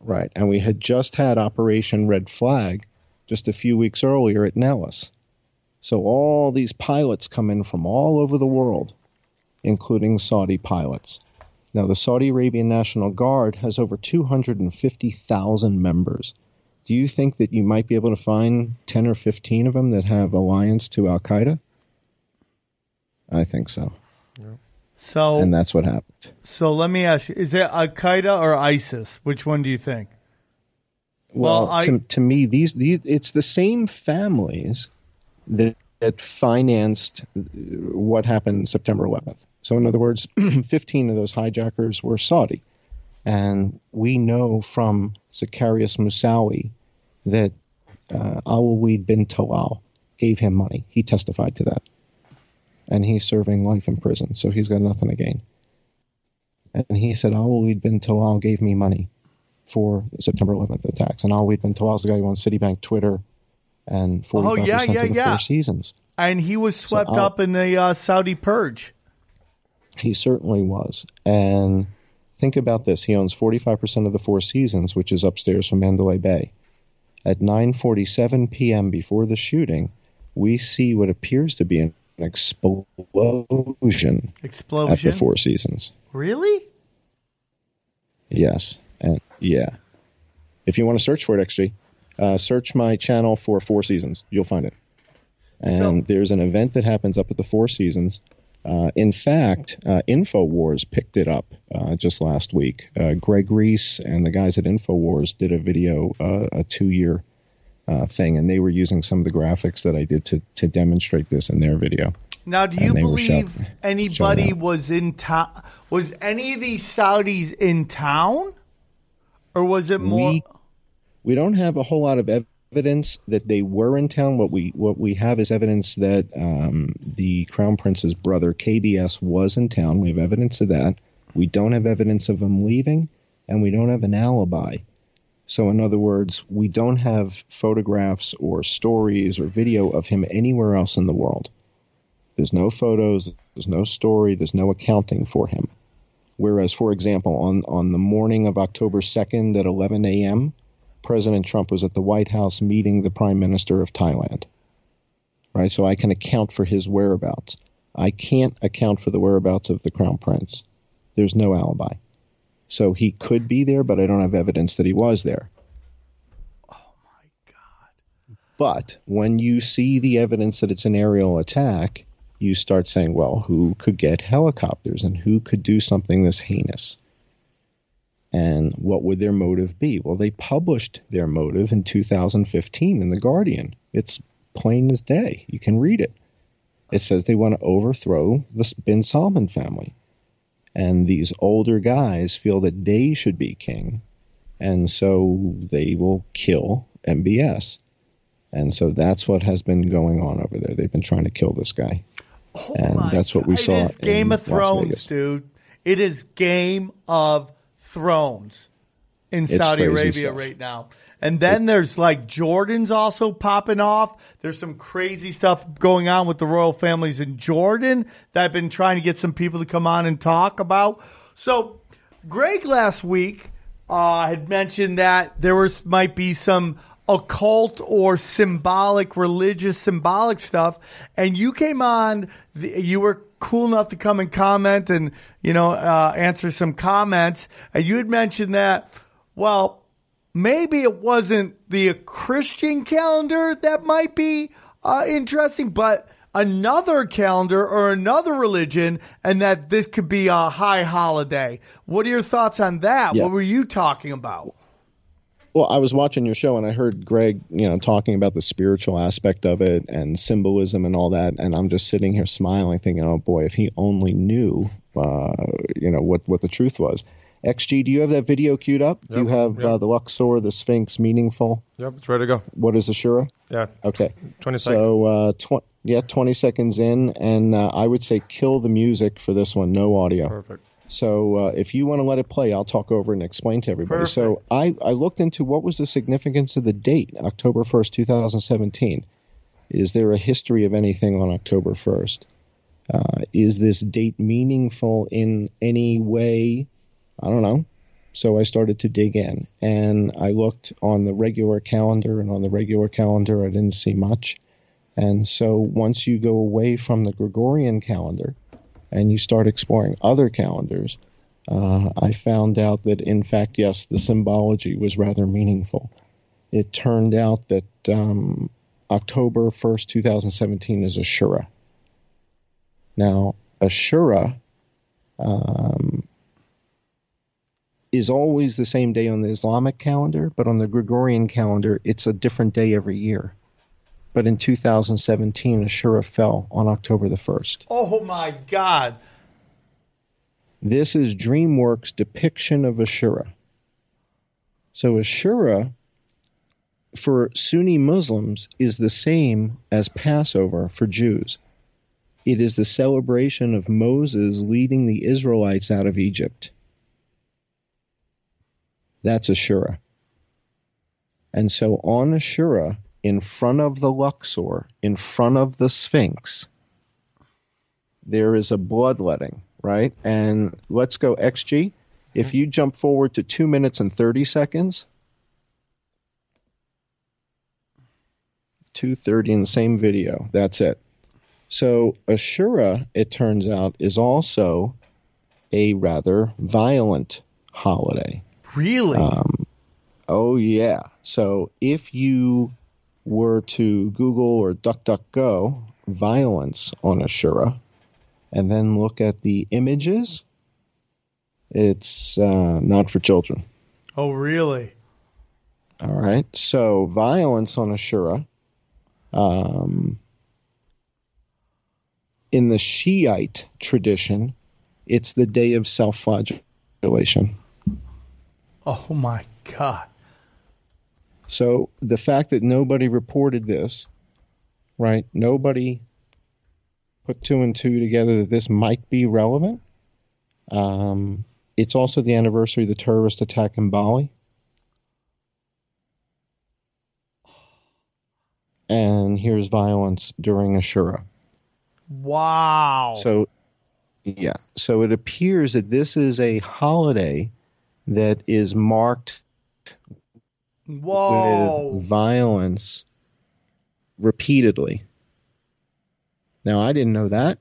right, and we had just had Operation Red Flag just a few weeks earlier at Nellis. So all these pilots come in from all over the world, including Saudi pilots. Now, the Saudi Arabian National Guard has over 250,000 members. Do you think that you might be able to find 10 or 15 of them that have alliance to Al Qaeda? I think so. so And that's what happened. so let me ask you: Is it Al Qaeda or ISIS? Which one do you think? Well, Well, I- to, to me, these, these it's the same families that, that financed uh, what happened September 11th. So, in other words, 15 of those hijackers were Saudi. And we know from Zacarias Moussaoui that uh, Alwaleed bin Talal gave him money. He testified to that. and he's serving life in prison, so he's got nothing to gain. And he said, Alwaleed Talal gave me money for the September 11th attacks, and Alwaleed bin Talal's the guy who owns Citibank Twitter and 45% Oh, yeah, yeah, of the yeah. Four Seasons. And he was swept I'll- up in the uh, Saudi purge. He certainly was. And think about this: he owns 45% of the Four Seasons, which is upstairs from Mandalay Bay. At 9:47 p.m. before the shooting, we see what appears to be an explosion Explosion at the Four Seasons. Really? Yes, and yeah. If you want to search for it, XG, uh, search my channel for Four Seasons. You'll find it. And So- there's an event that happens up at the Four Seasons. Uh, in fact, uh, Infowars picked it up uh, just last week. Uh, Greg Reese and the guys at Infowars did a video, uh, a two-year uh, thing, and they were using some of the graphics that I did to to demonstrate this in their video. Now, do you believe shut- anybody was in town? Was any of these Saudis in town, or was it more? We we don't have a whole lot of evidence that they were in town. What we what we have is evidence that um, the crown prince's brother KBS was in town. We have evidence of that. We don't have evidence of him leaving, and we don't have an alibi. So, in other words, we don't have photographs or stories or video of him anywhere else in the world. There's no photos, there's no story, there's no accounting for him. Whereas, for example, on, on the morning of October 2nd at 11 a.m., President Trump was at the White House meeting the Prime Minister of Thailand. Right? So I can account for his whereabouts. I can't account for the whereabouts of the Crown Prince. There's no alibi. So he could be there, but I don't have evidence that he was there. Oh my God. But when you see the evidence that it's an aerial attack, you start saying, well, who could get helicopters and who could do something this heinous? And what would their motive be? Well, they published their motive in 2015 in The Guardian. It's plain as day. You can read it. It says they want to overthrow the Bin Salman family. And these older guys feel that they should be king. And so they will kill MBS. And so that's what has been going on over there. They've been trying to kill this guy. Oh and My that's what we God, saw. It is Game of Thrones, dude. It is Game of Thrones in It's Saudi Arabia stuff. right now. And then there's like Jordan's also popping off. There's some crazy stuff going on with the royal families in Jordan that I've been trying to get some people to come on and talk about. So, Greg last week uh, had mentioned that there was might be some occult or symbolic, religious, symbolic stuff, and you came on. The, you were cool enough to come and comment and you know uh, answer some comments, and you had mentioned that. Well, maybe it wasn't the Christian calendar that might be uh, interesting, but another calendar or another religion, and that this could be a high holiday. What are your thoughts on that? Yeah. What were you talking about? Well, I was watching your show and I heard Greg, you know, talking about the spiritual aspect of it and symbolism and all that, and I'm just sitting here smiling, thinking, "Oh boy, if he only knew, uh, you know, what what the truth was." XG, do you have that video queued up? do you have yep. uh, the Luxor, the Sphinx, meaningful? Yep, it's ready to go. What is Ashura? Yeah. Okay. 20 seconds. So, uh, tw- yeah, 20 seconds in, and uh, I would say kill the music for this one, no audio. Perfect. So uh, if you want to let it play, I'll talk over and explain to everybody. So I, I looked into what was the significance of the date, October 1st, 2017. Is there a history of anything on October 1st? Uh, is this date meaningful in any way? I don't know. So I started to dig in, and I looked on the regular calendar, and on the regular calendar, I didn't see much. And so once you go away from the Gregorian calendar, and you start exploring other calendars, uh, I found out that, in fact, yes, the symbology was rather meaningful. It turned out that um, October 1st, 2017 is Ashura. Now, Ashura um, is always the same day on the Islamic calendar, but on the Gregorian calendar, it's a different day every year. But in 2017, Ashura fell on October the 1st. Oh my God! This is DreamWorks' depiction of Ashura. So Ashura, for Sunni Muslims, is the same as Passover for Jews. It is the celebration of Moses leading the Israelites out of Egypt. That's Ashura. And so on Ashura, in front of the Luxor, in front of the Sphinx, there is a bloodletting, right? And let's go XG. If you jump forward to two minutes and 30 seconds, 230 in the same video. That's it. So Ashura, it turns out, is also a rather violent holiday. Really? Um, oh yeah. So if you were to Google or DuckDuckGo violence on Ashura, and then look at the images, it's uh, not for children. oh, really? All right. So violence on Ashura. Um, in the Shiite tradition, it's the day of self-flagellation. Oh my God. So the fact that nobody reported this, right? Nobody put two and two together that this might be relevant. Um, it's also the anniversary of the terrorist attack in Bali. And here's violence during Ashura. Wow. So, yeah. So it appears that this is a holiday that is marked Whoa. with violence repeatedly. Now, I didn't know that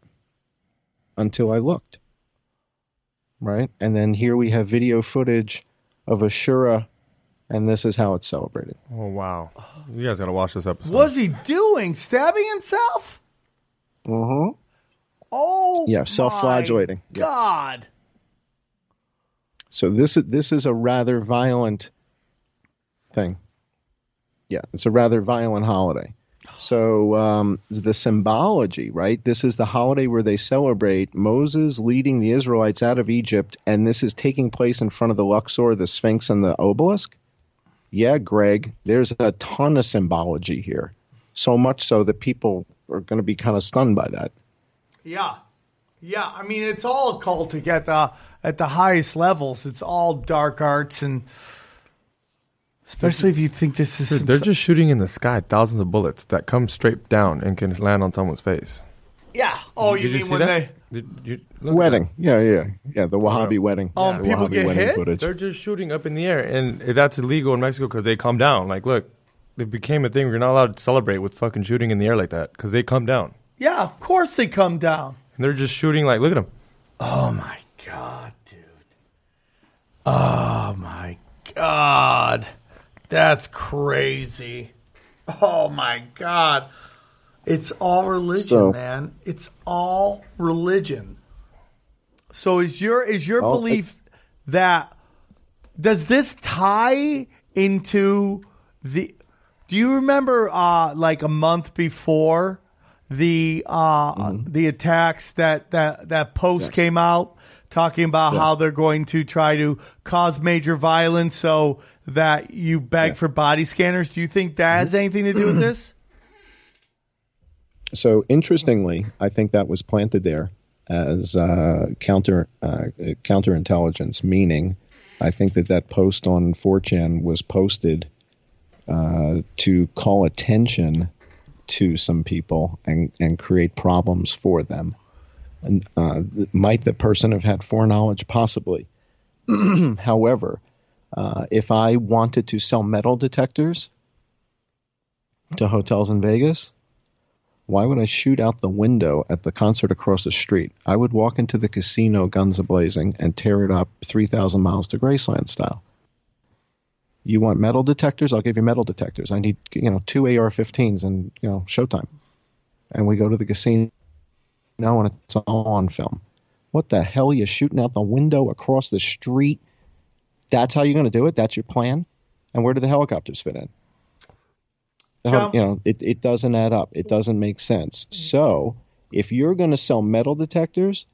until I looked. Right? And then here we have video footage of Ashura, and this is how it's celebrated. Oh wow! You guys gotta watch this episode. What's he doing? Stabbing himself? Uh-huh. Oh, Yeah, self-flagellating. my Yeah. God. So this is this is a rather violent thing. Yeah, it's a rather violent holiday. So um, the symbology, right? This is the holiday where they celebrate Moses leading the Israelites out of Egypt, and this is taking place in front of the Luxor, the Sphinx, and the obelisk. Yeah, Greg, there's a ton of symbology here. So much so that people are going to be kind of stunned by that. Yeah. Yeah. I mean, it's all occultic at the at the highest levels. It's all dark arts and especially if you think this is Dude, they're so- just shooting in the sky thousands of bullets that come straight down and can land on someone's face. Yeah. Oh, you Did you mean see when that? they Did you, look Wedding, yeah, yeah, yeah. The Wahhabi wedding. Oh, The and people Wahhabi get wedding hit? footage. They're just shooting up in the air, and that's illegal in Mexico because they come down. Like, look, it became a thing. You're not allowed to celebrate with fucking shooting in the air like that because they come down, Yeah, of course they come down. and they're just shooting. Like, look at them. Oh my god, dude. Oh my god. That's crazy. Oh my god. It's all religion, So- man. It's all religion. So is your is your Well, belief that does this tie into the do you remember uh like a month before the uh the attacks that that that post came out talking about how they're going to try to cause major violence so that you beg for body scanners do you think that has anything to do with this So interestingly, I think that was planted there as uh, counter uh, counterintelligence, meaning I think that that post on 4chan was posted uh, to call attention to some people and, and create problems for them. And uh, might the person have had foreknowledge? Possibly. However, uh, if I wanted to sell metal detectors to hotels in Vegas, why would I shoot out the window at the concert across the street? I would walk into the casino guns ablazing and tear it up 3,000 miles to Graceland style. You want metal detectors? I'll give you metal detectors. I need, you know, two AR-15s and, you know, Showtime. And we go to the casino and it's all on film. What the hell? are You shooting out the window across the street? That's how you're going to do it? That's your plan? And where do the helicopters fit in? The hel- you know, it, it doesn't add up. It doesn't make sense. Mm-hmm. So, if you're going to sell metal detectors,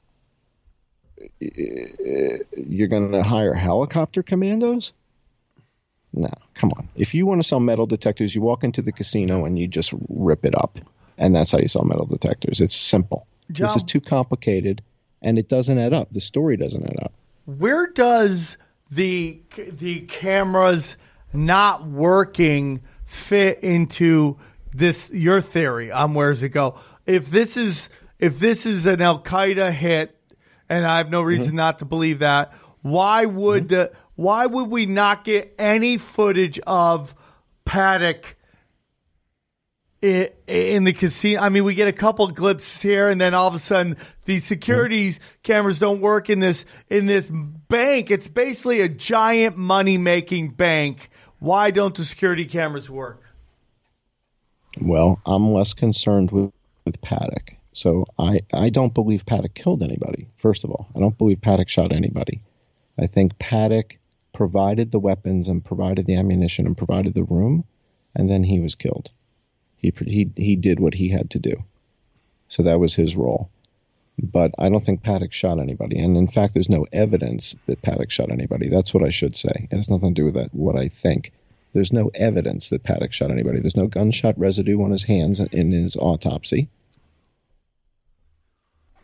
you're going to hire helicopter commandos? No, come on. If you want to sell metal detectors, you walk into the casino and you just rip it up. And that's how you sell metal detectors. It's simple. This is too complicated, and it doesn't add up. The story doesn't add up. Where does the the cameras not working fit into this your theory on where's it go? If this is if this is an Al Qaeda hit, and I have no reason mm-hmm. not to believe that, why would the, why would we not get any footage of Paddock? I- in the casino. I mean, we get a couple glimpses here, and then all of a sudden, these securities cameras don't work in this in this bank. It's basically a giant money making bank. Why don't the security cameras work? Well, I'm less concerned with, with Paddock. So I, I don't believe Paddock killed anybody, first of all. I don't believe Paddock shot anybody. I think Paddock provided the weapons and provided the ammunition and provided the room, and then he was killed. He, he, he did what he had to do. So that was his role. But I don't think Paddock shot anybody. And in fact, there's no evidence that Paddock shot anybody. That's what I should say. It has nothing to do with that, what I think. There's no evidence that Paddock shot anybody. There's no gunshot residue on his hands in his autopsy.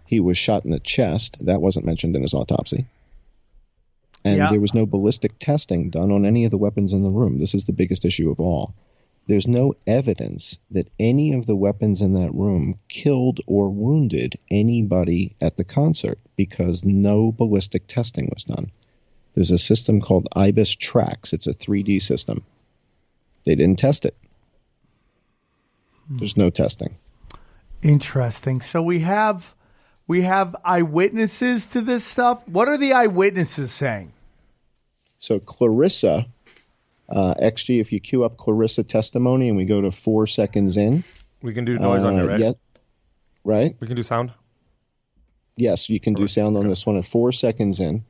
He was shot in the chest. That wasn't mentioned in his autopsy. And Yeah. there was no ballistic testing done on any of the weapons in the room. This is the biggest issue of all. There's no evidence that any of the weapons in that room killed or wounded anybody at the concert because no ballistic testing was done. There's a system called IBIS TRAX. It's a 3D system. They didn't test it. There's no testing. Interesting. So we have we have eyewitnesses to this stuff. What are the eyewitnesses saying? So Clarissa, uh, XG, if you queue up Clarissa testimony and we go to four seconds in, We can do noise on it, uh, right? yeah, right? We can do sound. Yes, you can do sound on this one at four seconds in.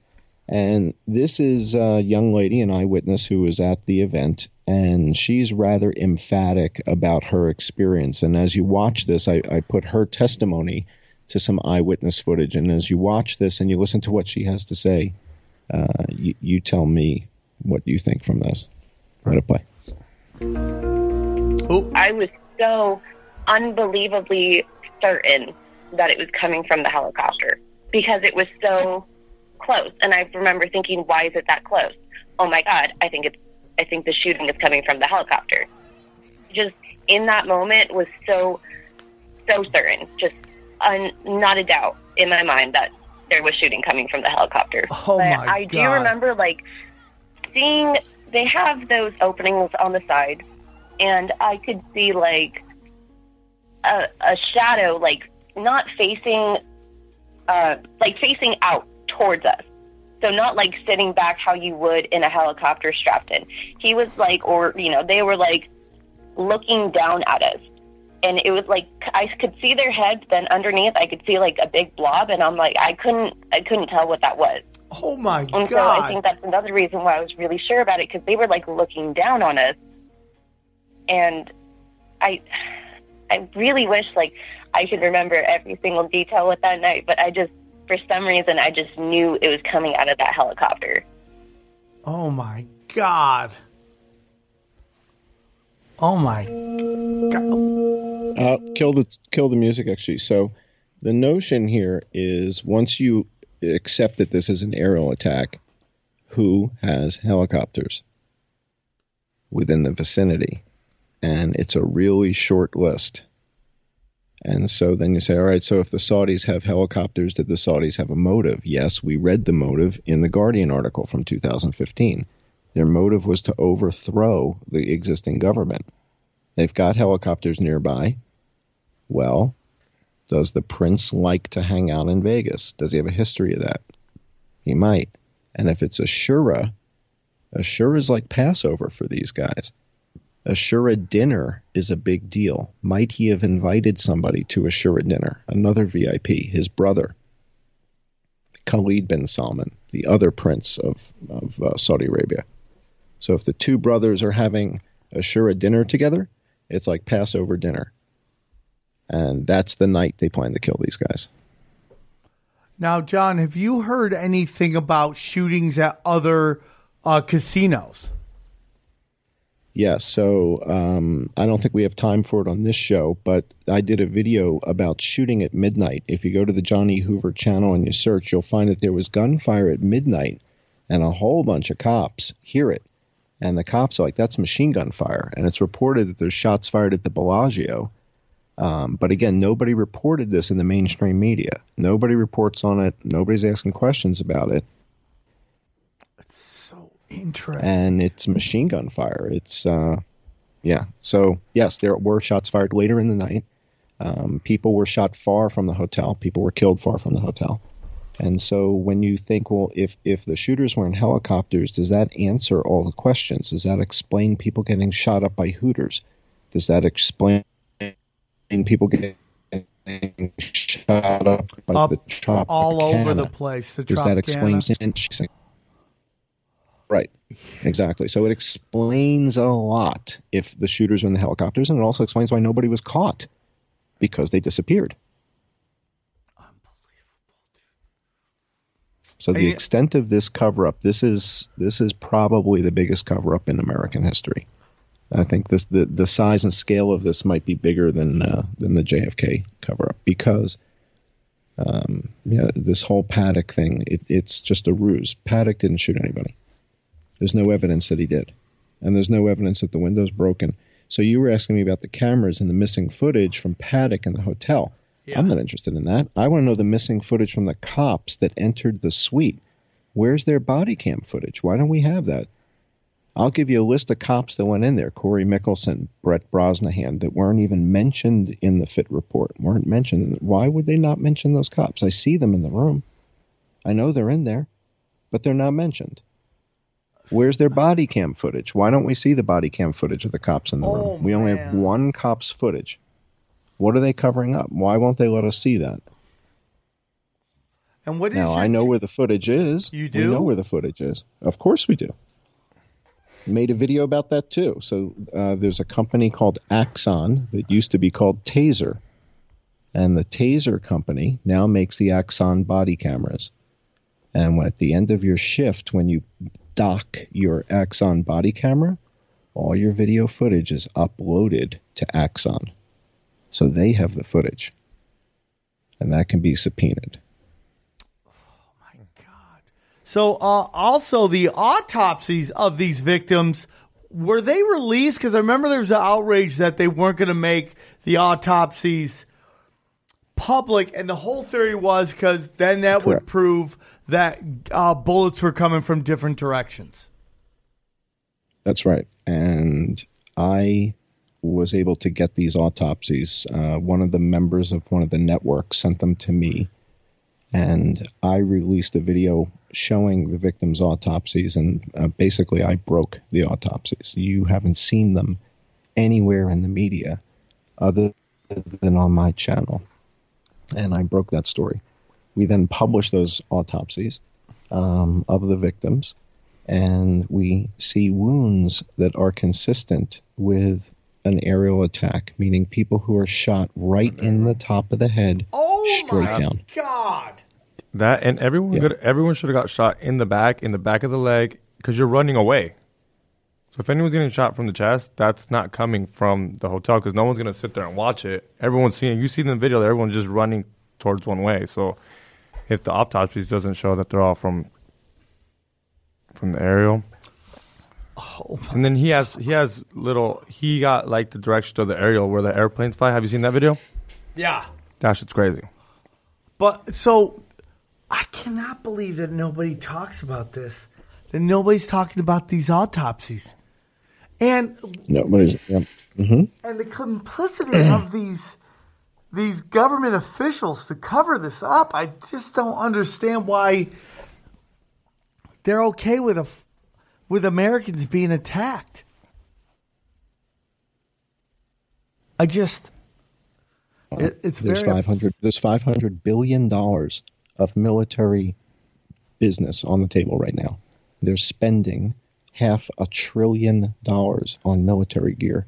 And this is a young lady, an eyewitness who was at the event, and she's rather emphatic about her experience. And as you watch this, I, I put her testimony to some eyewitness footage. And as you watch this and you listen to what she has to say, uh, you, you tell me what you think from this. Right up play. I was so unbelievably certain that it was coming from the helicopter because it was so close. And I remember thinking, why is it that close? Oh my God, I think it's, I think the shooting is coming from the helicopter. Just in that moment was so, so certain, just un, not a doubt in my mind that there was shooting coming from the helicopter. Oh but my I do remember like seeing they have those openings on the side, and I could see like a, a shadow, like not facing, uh, like facing out towards us. So not like sitting back how you would in a helicopter strapped in. He was like, or you know, they were like looking down at us, and it was like I could see their heads. Then underneath, I could see like a big blob, and I'm like, I couldn't, I couldn't tell what that was. Oh my And so! I think that's another reason why I was really sure about it because they were like looking down on us, and I, I really wish like I could remember every single detail with that night, but I just for some reason I just knew it was coming out of that helicopter. oh my god! Oh my god! Uh, kill the kill the music actually. So the notion here is once you accept that this is an aerial attack, who has helicopters within the vicinity? And it's a really short list. And so then you say, all right, so if the Saudis have helicopters, did the Saudis have a motive? Yes, we read the motive in the Guardian article from 2015. Their motive was to overthrow the existing government. They've got helicopters nearby. Well, does the prince like to hang out in Vegas? Does he have a history of that? He might. And if it's Ashura, a Shura is like Passover for these guys. Ashura dinner is a big deal. Might he have invited somebody to Ashura dinner? Another VIP, his brother, Khalid bin Salman, the other prince of, of uh, Saudi Arabia. So if the two brothers are having Ashura dinner together, it's like Passover dinner. And that's the night they plan to kill these guys. Now, John, have you heard anything about shootings at other uh, casinos? Yes. So um, I don't think we have time for it on this show, but I did a video about shooting at midnight. If you go to the Johnny Hoover channel and you search, you'll find that there was gunfire at midnight, and a whole bunch of cops hear it. And the cops are like, that's machine gun fire. And it's reported that there's shots fired at the Bellagio. Um, but again, nobody reported this in the mainstream media. Nobody reports on it. Nobody's asking questions about it. It's so interesting. and it's machine gun fire. It's uh, yeah. So yes, there were shots fired later in the night. Um, people were shot far from the hotel. People were killed far from the hotel. And so when you think, well, if if the shooters were in helicopters, does that answer all the questions? Does that explain people getting shot up by Hooters? Does that explain people getting shot up by Up the all over the place. The Does that explain Tropicana. Right. Exactly. So it explains a lot if the shooters were in the helicopters, and it also explains why nobody was caught because they disappeared. Unbelievable. So the extent of this cover up, this is this is probably the biggest cover up in American history. I think this the, the size and scale of this might be bigger than uh, than the JFK cover up because um, yeah, this whole Paddock thing, it, it's just a ruse. Paddock didn't shoot anybody. There's no evidence that he did. And there's no evidence that the window's broken. So you were asking me about the cameras and the missing footage from Paddock and the hotel. I'm not interested in that. I want to know the missing footage from the cops that entered the suite. Where's their body cam footage? Why don't we have that? I'll give you a list of cops that went in there Corey Mickelson, Brett Brosnahan, that weren't even mentioned in the FIT report, weren't mentioned. Why would they not mention those cops? I see them in the room. I know they're in there, but they're not mentioned. Where's their body cam footage? Why don't we see the body cam footage of the cops in the Oh, room? We only have one cop's footage. What are they covering up? Why won't they let us see that? And what is Now I know where the footage is. You We do? know where the footage is. Of course we do. Made a video about that too. So uh, there's a company called Axon that used to be called Taser, and the Taser company now makes the Axon body cameras. And at the end of your shift, when you dock your Axon body camera, all your video footage is uploaded to Axon. So they have the footage, and that can be subpoenaed. So, uh, also the autopsies of these victims were they released? Because I remember there was an outrage that they weren't going to make the autopsies public, and the whole theory was because then that would prove that uh, bullets were coming from different directions. That's right. And I was able to get these autopsies. Uh, one of the members of one of the networks sent them to me. And I released a video showing the victims' autopsies. And uh, basically, I broke the autopsies. You haven't seen them anywhere in the media other than on my channel. And I broke that story. We then published those autopsies um, of the victims and we see wounds that are consistent with an aerial attack, meaning people who are shot right in the top of the head, Oh straight my down. God! That and everyone Yeah. could, everyone should have got shot in the back, in the back of the leg, because you're running away. So if anyone's getting shot from the chest, that's not coming from the hotel because no one's gonna sit there and watch it. Everyone's seeing. You see in the video that everyone's just running towards one way. So if the autopsies doesn't show that they're all from from the aerial. Oh and then he has he has little he got like the direction of the aerial where the airplanes fly. Have you seen that video? Yeah, That shit's crazy. but so I cannot believe that nobody talks about this. That nobody's talking about these autopsies, and Nobody's. Yep. hmm and the complicity of these these government officials to cover this up. I just don't understand why they're okay with a with Americans being attacked. I just it, it's There's very five hundred. There's five hundred billion dollars of military business on the table right now. They're spending half a trillion dollars on military gear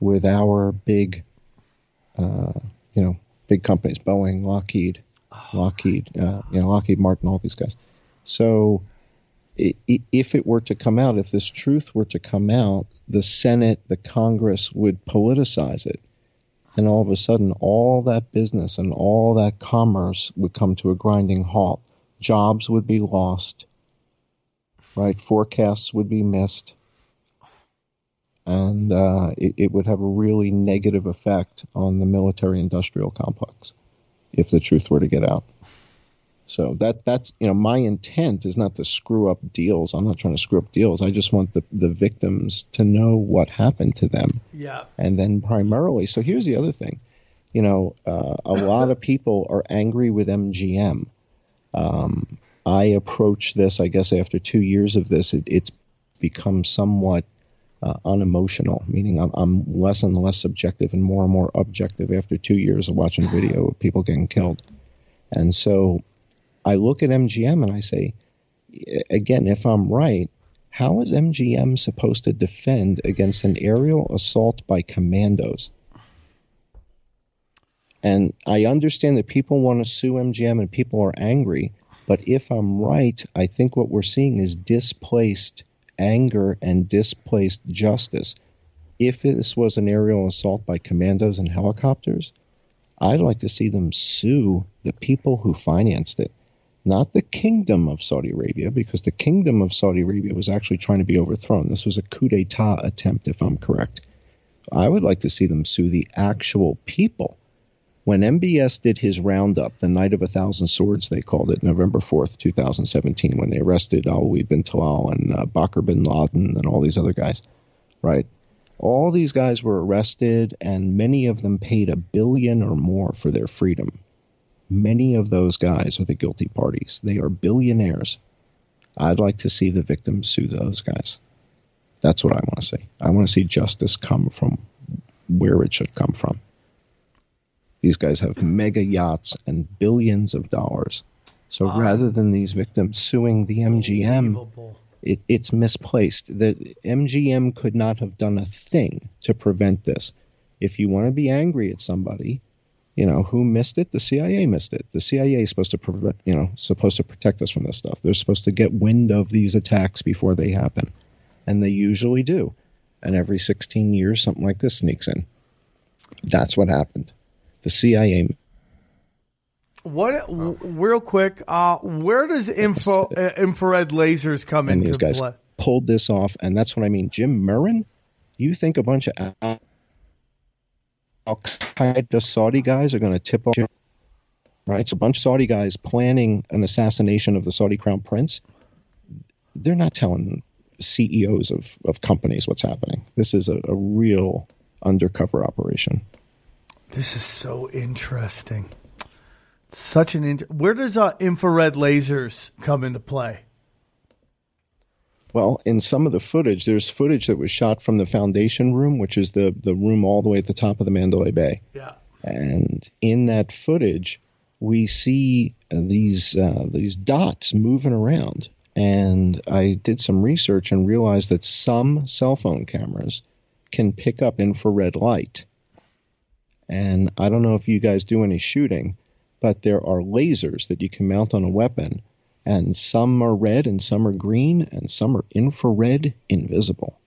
with our big, uh, you know, big companies, Boeing, Lockheed, Lockheed, uh, you know, Lockheed Martin, all these guys. So if it were to come out, if this truth were to come out, the Senate, the Congress would politicize it. And all of a sudden, all that business and all that commerce would come to a grinding halt. Jobs would be lost, right? Forecasts would be missed. And uh, it, it would have a really negative effect on the military industrial complex if the truth were to get out. So that that's you know my intent is not to screw up deals. I'm not trying to screw up deals. I just want the the victims to know what happened to them. Yeah. And then primarily, so here's the other thing. You know, uh, a lot of people are angry with MGM. Um, I approach this, I guess, after two years of this, it, it's become somewhat uh, unemotional, meaning I'm, I'm less and less subjective and more and more objective after two years of watching video of people getting killed. And so I look at MGM and I say, again, if I'm right, how is MGM supposed to defend against an aerial assault by commandos? And I understand that people want to sue MGM and people are angry, but if I'm right, I think what we're seeing is displaced anger and displaced justice. If this was an aerial assault by commandos and helicopters, I'd like to see them sue the people who financed it, not the kingdom of Saudi Arabia, because the kingdom of Saudi Arabia was actually trying to be overthrown. This was a coup d'etat attempt, if I'm correct. I would like to see them sue the actual people. When MBS did his roundup, the Night of a Thousand Swords, they called it, November 4th, 2017, when they arrested Alwaleed bin Talal and uh, Bakr bin Laden and all these other guys, right? All these guys were arrested, and many of them paid a billion or more for their freedom. Many of those guys are the guilty parties. They are billionaires. I'd like to see the victims sue those guys. That's what I want to see. I want to see justice come from where it should come from. These guys have mega yachts and billions of dollars. So ah. rather than these victims suing the oh, MGM, it, it's misplaced. The MGM could not have done a thing to prevent this. If you want to be angry at somebody, you know who missed it. The CIA missed it. The CIA is supposed to prevent, you know, supposed to protect us from this stuff. They're supposed to get wind of these attacks before they happen, and they usually do. And every 16 years, something like this sneaks in. That's what happened. The CIA What? w- real quick, uh, where does info uh, infrared lasers come and into these guys play? pulled this off, and that's what I mean. Jim Murren, you think a bunch of Al Qaeda Saudi guys are going to tip off? Right, it's a bunch of Saudi guys planning an assassination of the Saudi crown prince. They're not telling CEOs of, of companies what's happening. This is a, a real undercover operation. This is so interesting. Such an int- where does uh, infrared lasers come into play? Well, in some of the footage, there's footage that was shot from the foundation room, which is the, the room all the way at the top of the Mandalay Bay. Yeah. And in that footage, we see uh, these uh, these dots moving around. And I did some research and realized that some cell phone cameras can pick up infrared light. And I don't know if you guys do any shooting, but there are lasers that you can mount on a weapon, and some are red and some are green and some are infrared invisible.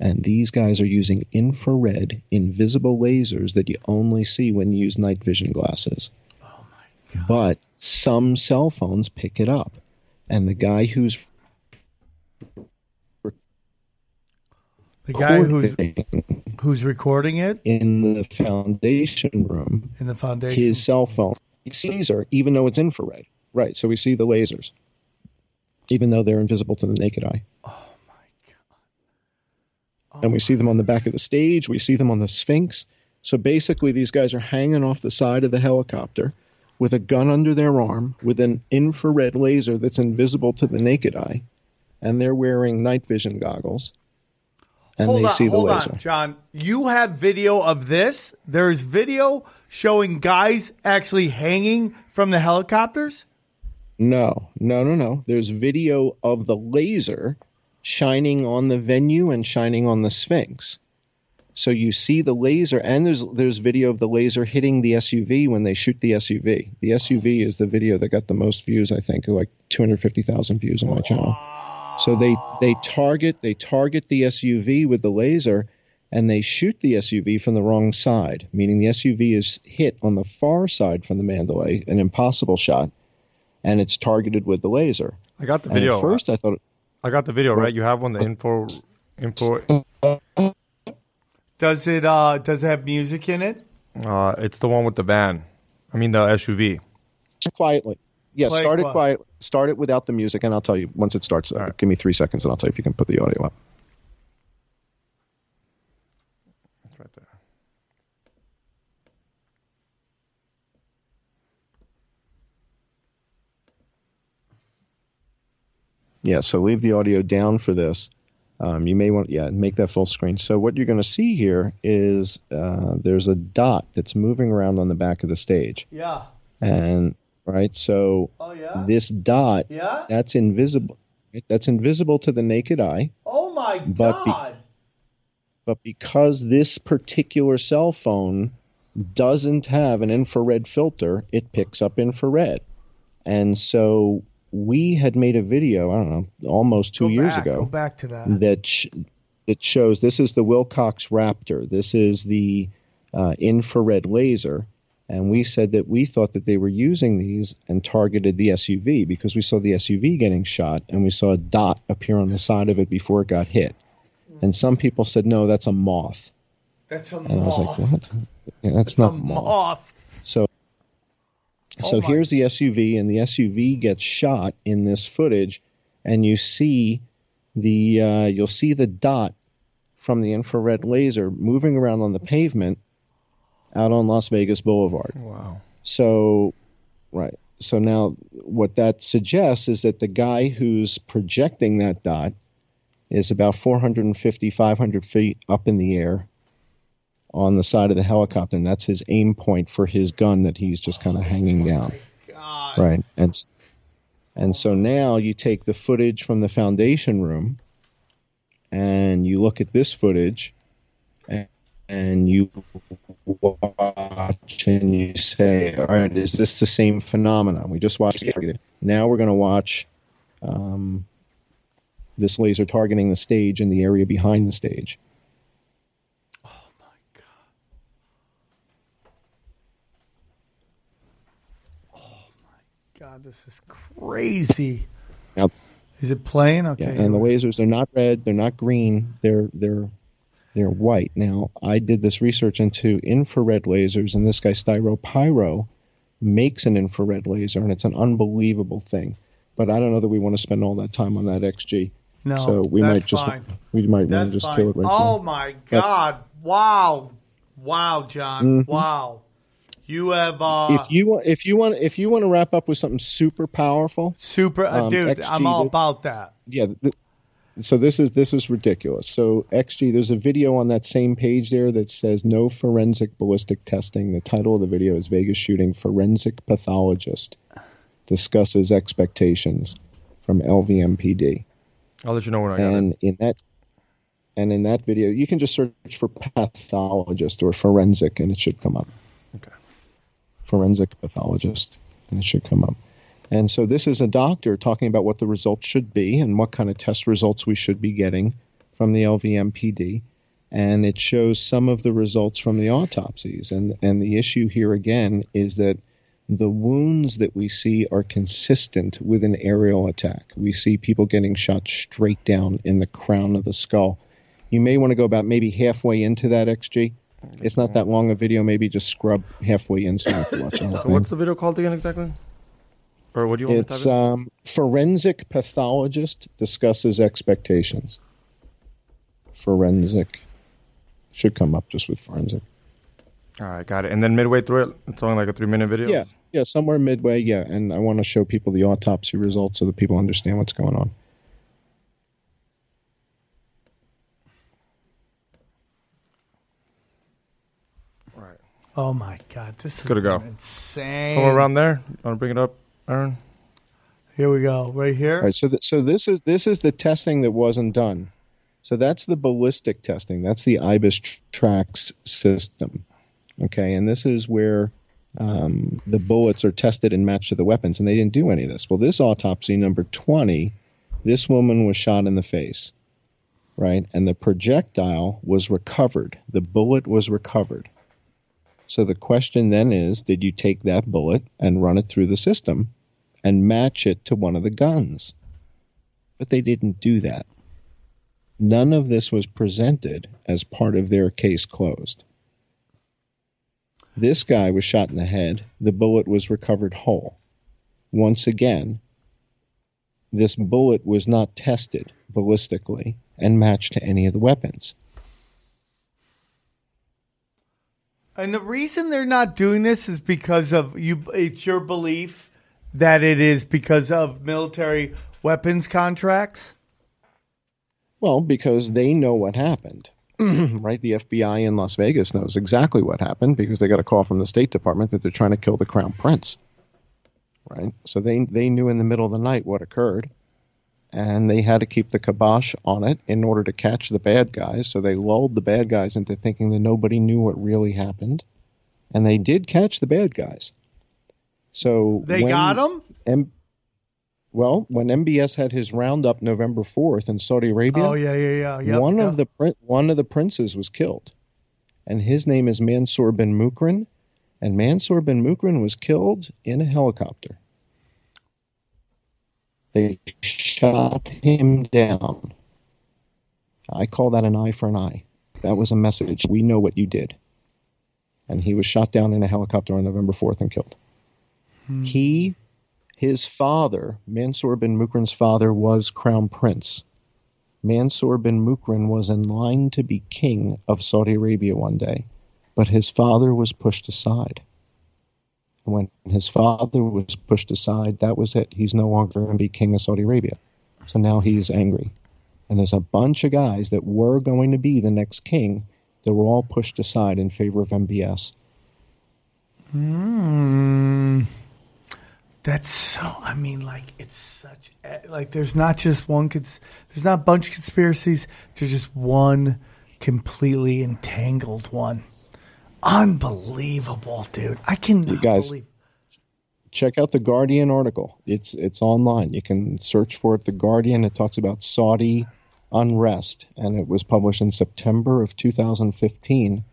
And these guys are using infrared invisible lasers that you only see when you use night vision glasses. Oh my God. But some cell phones pick it up. And the guy who's The guy who's who's recording it in the foundation room, in the foundation. his cell phone, he sees her even though it's infrared. Right, so we see the lasers, even though they're invisible to the naked eye. Oh my god! Oh and we oh see them on the back of the stage. We see them on the Sphinx. So basically, these guys are hanging off the side of the helicopter with a gun under their arm with an infrared laser that's invisible to the naked eye, and they're wearing night vision goggles. And hold they on, see the hold laser. on, John. You have video of this. There's video showing guys actually hanging from the helicopters. No, no, no, no. There's video of the laser shining on the venue and shining on the Sphinx. So you see the laser, and there's there's video of the laser hitting the SUV when they shoot the SUV. The SUV is the video that got the most views, I think, like 250,000 views on my channel. So they they target they target the SUV with the laser, and they shoot the SUV from the wrong side, meaning the SUV is hit on the far side from the Mandalay, an impossible shot, and it's targeted with the laser. I got the And video. at first, I thought I got the video, right? You have one, the info, info. Does it uh does it have music in it? Uh, it's the one with the van. I mean the SUV. quietly. Yeah, Play start it quiet. quiet. Start it without the music, and I'll tell you once it starts. Uh, Give me three seconds, and I'll tell you if you can put the audio up. Yeah, so leave the audio down for this. Um, you may want, yeah, make that full screen. So what you're going to see here is uh, there's a dot that's moving around on the back of the stage, Yeah. and right. So Oh yeah. this dot, Yeah? that's invisible. That's invisible to the naked eye, Oh my But be- god. but because this particular cell phone doesn't have an infrared filter, it picks up infrared, and so we had made a video. I don't know, almost two Go years back, ago. Go back to that. that sh- that shows this is the Wilcox RAPTAR. This is the uh, infrared laser, and we said that we thought that they were using these and targeted the SUV because we saw the SUV getting shot and we saw a dot appear on the side of it before it got hit. And some people said, "No, that's a moth," That's a and I was like, "What? Yeah, that's a not moth." moth. So, so Oh my- here's the SUV, and the SUV gets shot in this footage, and you see the uh, you'll see the dot from the infrared laser moving around on the pavement out on Las Vegas Boulevard. Wow. So, right. So now, what that suggests is that the guy who's projecting that dot is about 450, 500 feet up in the air on the side of the helicopter, and that's his aim point for his gun that he's just kind of hanging down. Right. And and so now you take the footage from the foundation room, and you look at this footage, and, and you watch and you say, all right, is this the same phenomenon? We just watched it. Now we're going to watch um, this laser targeting the stage and the area behind the stage. God, this is crazy. Now, Is it playing? yeah, Okay. and the lasers, they're not red, they're not green, they're they're they're white. Now, I did this research into infrared lasers, and this guy Styropyro makes an infrared laser, and it's an unbelievable thing. But I don't know that we want to spend all that time on that XG. No, so we might just fine. we might want to just fine. kill it right oh my But- God! Wow, wow, John, Mhm. wow. You have uh, if you want, if you want, if you want to wrap up with something super powerful, super, uh, um, dude. XG I'm all about that. yeah. Th- so this is this is ridiculous. So XG, there's a video on that same page there that says no forensic ballistic testing. The title of the video is Vegas shooting forensic pathologist discusses expectations from LVMPD. I'll let you know when I got and in that and in that video you can just search for pathologist or forensic and it should come up Okay. Forensic pathologist and it should come up and so this is a doctor talking about what the results should be and what kind of test results we should be getting from the LVMPD and it shows some of the results from the autopsies and and the issue here again is that the wounds that we see are consistent with an aerial attack. We see people getting shot straight down in the crown of the skull. You may want to go about maybe halfway into that XG. It's not that long a video. Maybe just scrub halfway in so you have to watch the whole thing. what's the video called again exactly? Or what do you want me to It's type um, forensic pathologist discusses expectations. Forensic should come up just with forensic. All right, got it. And then midway through it, it's only like a three minute video. Yeah, yeah, somewhere midway. Yeah, and I want to show people the autopsy results so that people understand what's going on. Oh my God, this is Good to go. insane. Somewhere around there. You want to bring it up, Aaron? Here we go, right here. All right, so th- so this is this is the testing that wasn't done. So that's the ballistic testing. That's the IBIS tr- TRAX system. Okay, and this is where um, the bullets are tested and matched to the weapons, and they didn't do any of this. Well, this autopsy number twenty This woman was shot in the face, right? And the projectile was recovered. The bullet was recovered. So the question then is did you take that bullet and run it through the system and match it to one of the guns? But they didn't do that. None of this was presented as part of their case closed. This guy was shot in the head. The bullet was recovered whole. Once again, this bullet was not tested ballistically and matched to any of the weapons. And the reason they're not doing this is because of you. It's your belief that it is because of military weapons contracts. Well, because they know what happened. right? The FBI in Las Vegas knows exactly what happened because they got a call from the State Department that they're trying to kill the Crown Prince. Right? So they they knew in the middle of the night what occurred and they had to keep the kibosh on it in order to catch the bad guys. So they lulled the bad guys into thinking that nobody knew what really happened, and they did catch the bad guys. So They when them. M- well, when MBS had his roundup November fourth in Saudi Arabia, Oh yeah, yeah, yeah. Yep, one yep. of the prin- one of the princes was killed, and his name is Mansour bin Muqrin, and Mansour bin Muqrin was killed in a helicopter. They shot him down. I call that an eye for an eye. That was a message. We know what you did. And he was shot down in a helicopter on November 4th and killed. Hmm. He, his father, Mansour bin Muqrin's father, was crown prince. Mansour bin Muqrin was in line to be king of Saudi Arabia one day, but his father was pushed aside. When his father was pushed aside, that was it. He's no longer going to be king of Saudi Arabia. So now he's angry. And there's a bunch of guys that were going to be the next king that were all pushed aside in favor of MBS. Mm, that's so. I mean, like it's such. Like there's not just one. There's not a bunch of conspiracies. There's just one completely entangled one. Unbelievable, dude. I can You guys, believe. check out the Guardian article. It's it's online. You can search for it. The Guardian. It talks about Saudi unrest, and it was published in September of 2015.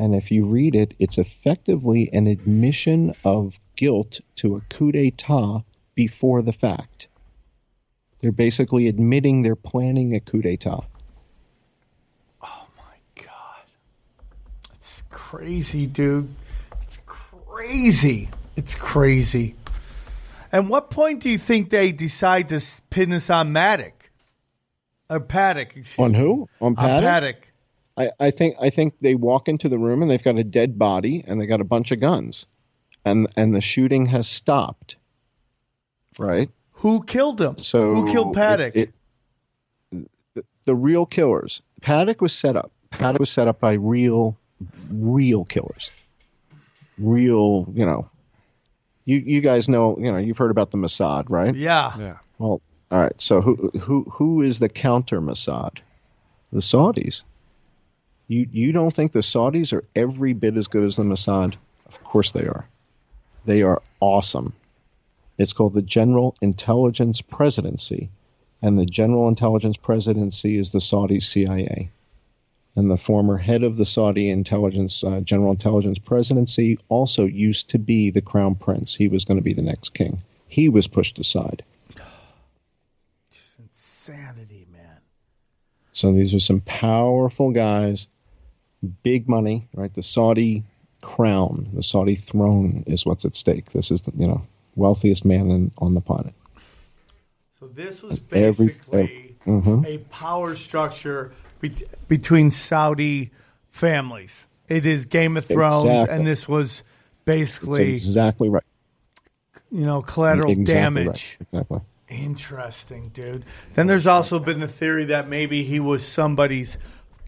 And if you read it, it's effectively an admission of guilt to a coup d'état before the fact. They're basically admitting they're planning a coup d'état. It's crazy, dude. It's crazy. It's crazy. And what point do you think they decide to pin this on Maddock? Or Paddock? On who? On Paddock? Paddock. I, I think I think they walk into the room and they've got a dead body and they got a bunch of guns, and and the shooting has stopped. Right. Who killed him? So Who killed Paddock? It, it- the, the real killers. Paddock was set up. Paddock was set up by real, real killers. Real, you know. You you guys know, you know, you've heard about the Mossad, right? yeah. Yeah. Well, all right. So who who who is the counter Mossad? The Saudis. You you don't think the Saudis are every bit as good as the Mossad? Of course they are. They are awesome. It's called the General Intelligence Presidency, and the General Intelligence Presidency is the Saudi CIA. And the former head of the Saudi Intelligence uh, General Intelligence Presidency also used to be the Crown Prince. He was going to be the next king. He was pushed aside. Insanity, man. So these are some powerful guys, big money, right? The Saudi crown, the Saudi throne is what's at stake. This is the you know wealthiest man in, on the planet. So this was Every- basically Mhm. a power structure be- between Saudi families. It is Game of Thrones, Exactly. and this was It's basically, exactly right. you know, collateral exactly damage. Right. Exactly. Interesting, dude. Then there's also been the theory that maybe he was somebody's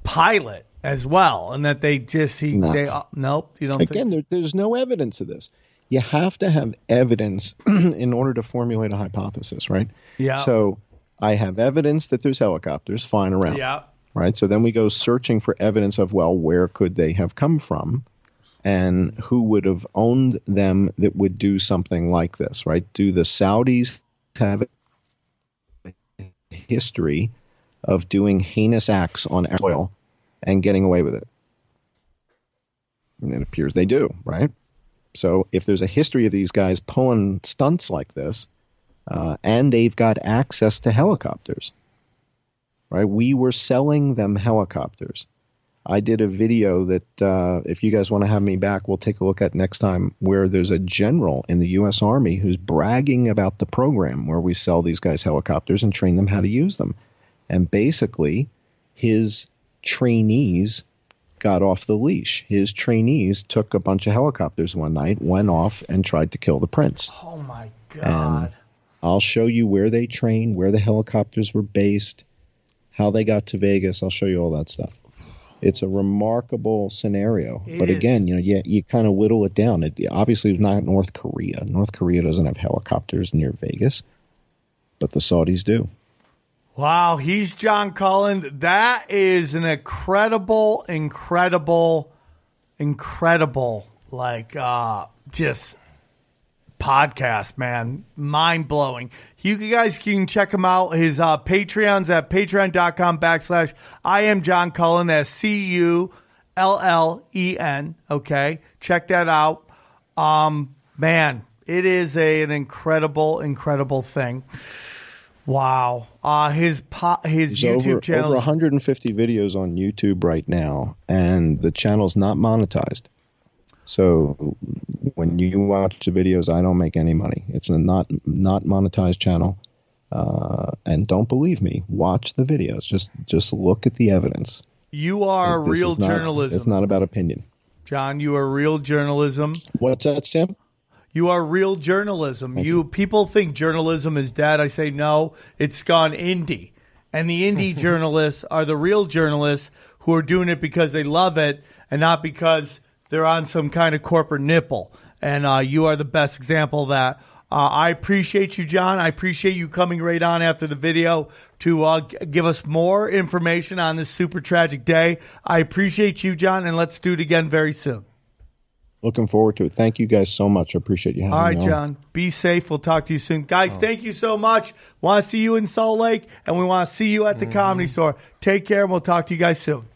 pilot as well, and that they just he No. they uh, nope. You don't Again, think? there, there's no evidence of this. You have to have evidence in order to formulate a hypothesis, right? Yeah. So I have evidence that there's helicopters flying around. Yeah. Right? So then we go searching for evidence of well, where could they have come from, and who would have owned them that would do something like this, right? Do the Saudis have a history of doing heinous acts on soil and getting away with it? And it appears they do, right? So if there's a history of these guys pulling stunts like this, uh, and they've got access to helicopters, right? We were selling them helicopters. I did a video that uh, if you guys want to have me back, we'll take a look at next time. Where there's a general in the U.S. Army who's bragging about the program where we sell these guys helicopters and train them how to use them, and basically, his trainees got off the leash. His trainees took a bunch of helicopters one night, went off, and tried to kill the prince. Oh my And god. I'll show you where they trained, where the helicopters were based, how they got to Vegas. I'll show you all that stuff. It's a remarkable scenario, It but is. again, you know, you, you kind of whittle it down. It obviously it's not North Korea. North Korea doesn't have helicopters near Vegas, but the Saudis do. Wow, he's John Cullen. That is an incredible, incredible, incredible, like uh just podcast, man. Mind blowing. You guys can check him out. His uh Patreon's at patreon.com backslash I am John Cullen. That's C U L L E N. Okay. Check that out. Um man, it is a an incredible, incredible thing. Wow. Uh his po- his There's YouTube channel over 150 videos on YouTube right now, and the channel's not monetized. So when you watch the videos, I don't make any money. It's a not not monetized channel. Uh, and don't believe me. Watch the videos. Just just look at the evidence. You are This real not- journalism. It's not about opinion. John, you are real journalism. What's that, Sam? You are real journalism. You people think journalism is dead. I say no, it's gone indie. And the indie journalists are the real journalists who are doing it because they love it and not because they're on some kind of corporate nipple. And uh, you are the best example of that. Uh, I appreciate you, John. I appreciate you coming right on after the video to uh, g- give us more information on this super tragic day. I appreciate you, John, and let's do it again very soon. Looking forward to it. Thank you guys so much. I appreciate you having All right, me. John. Be safe. We'll talk to you soon. Guys, thank you so much. Want to see you in Salt Lake, and we want to see you at the comedy store. Take care, and we'll talk to you guys soon.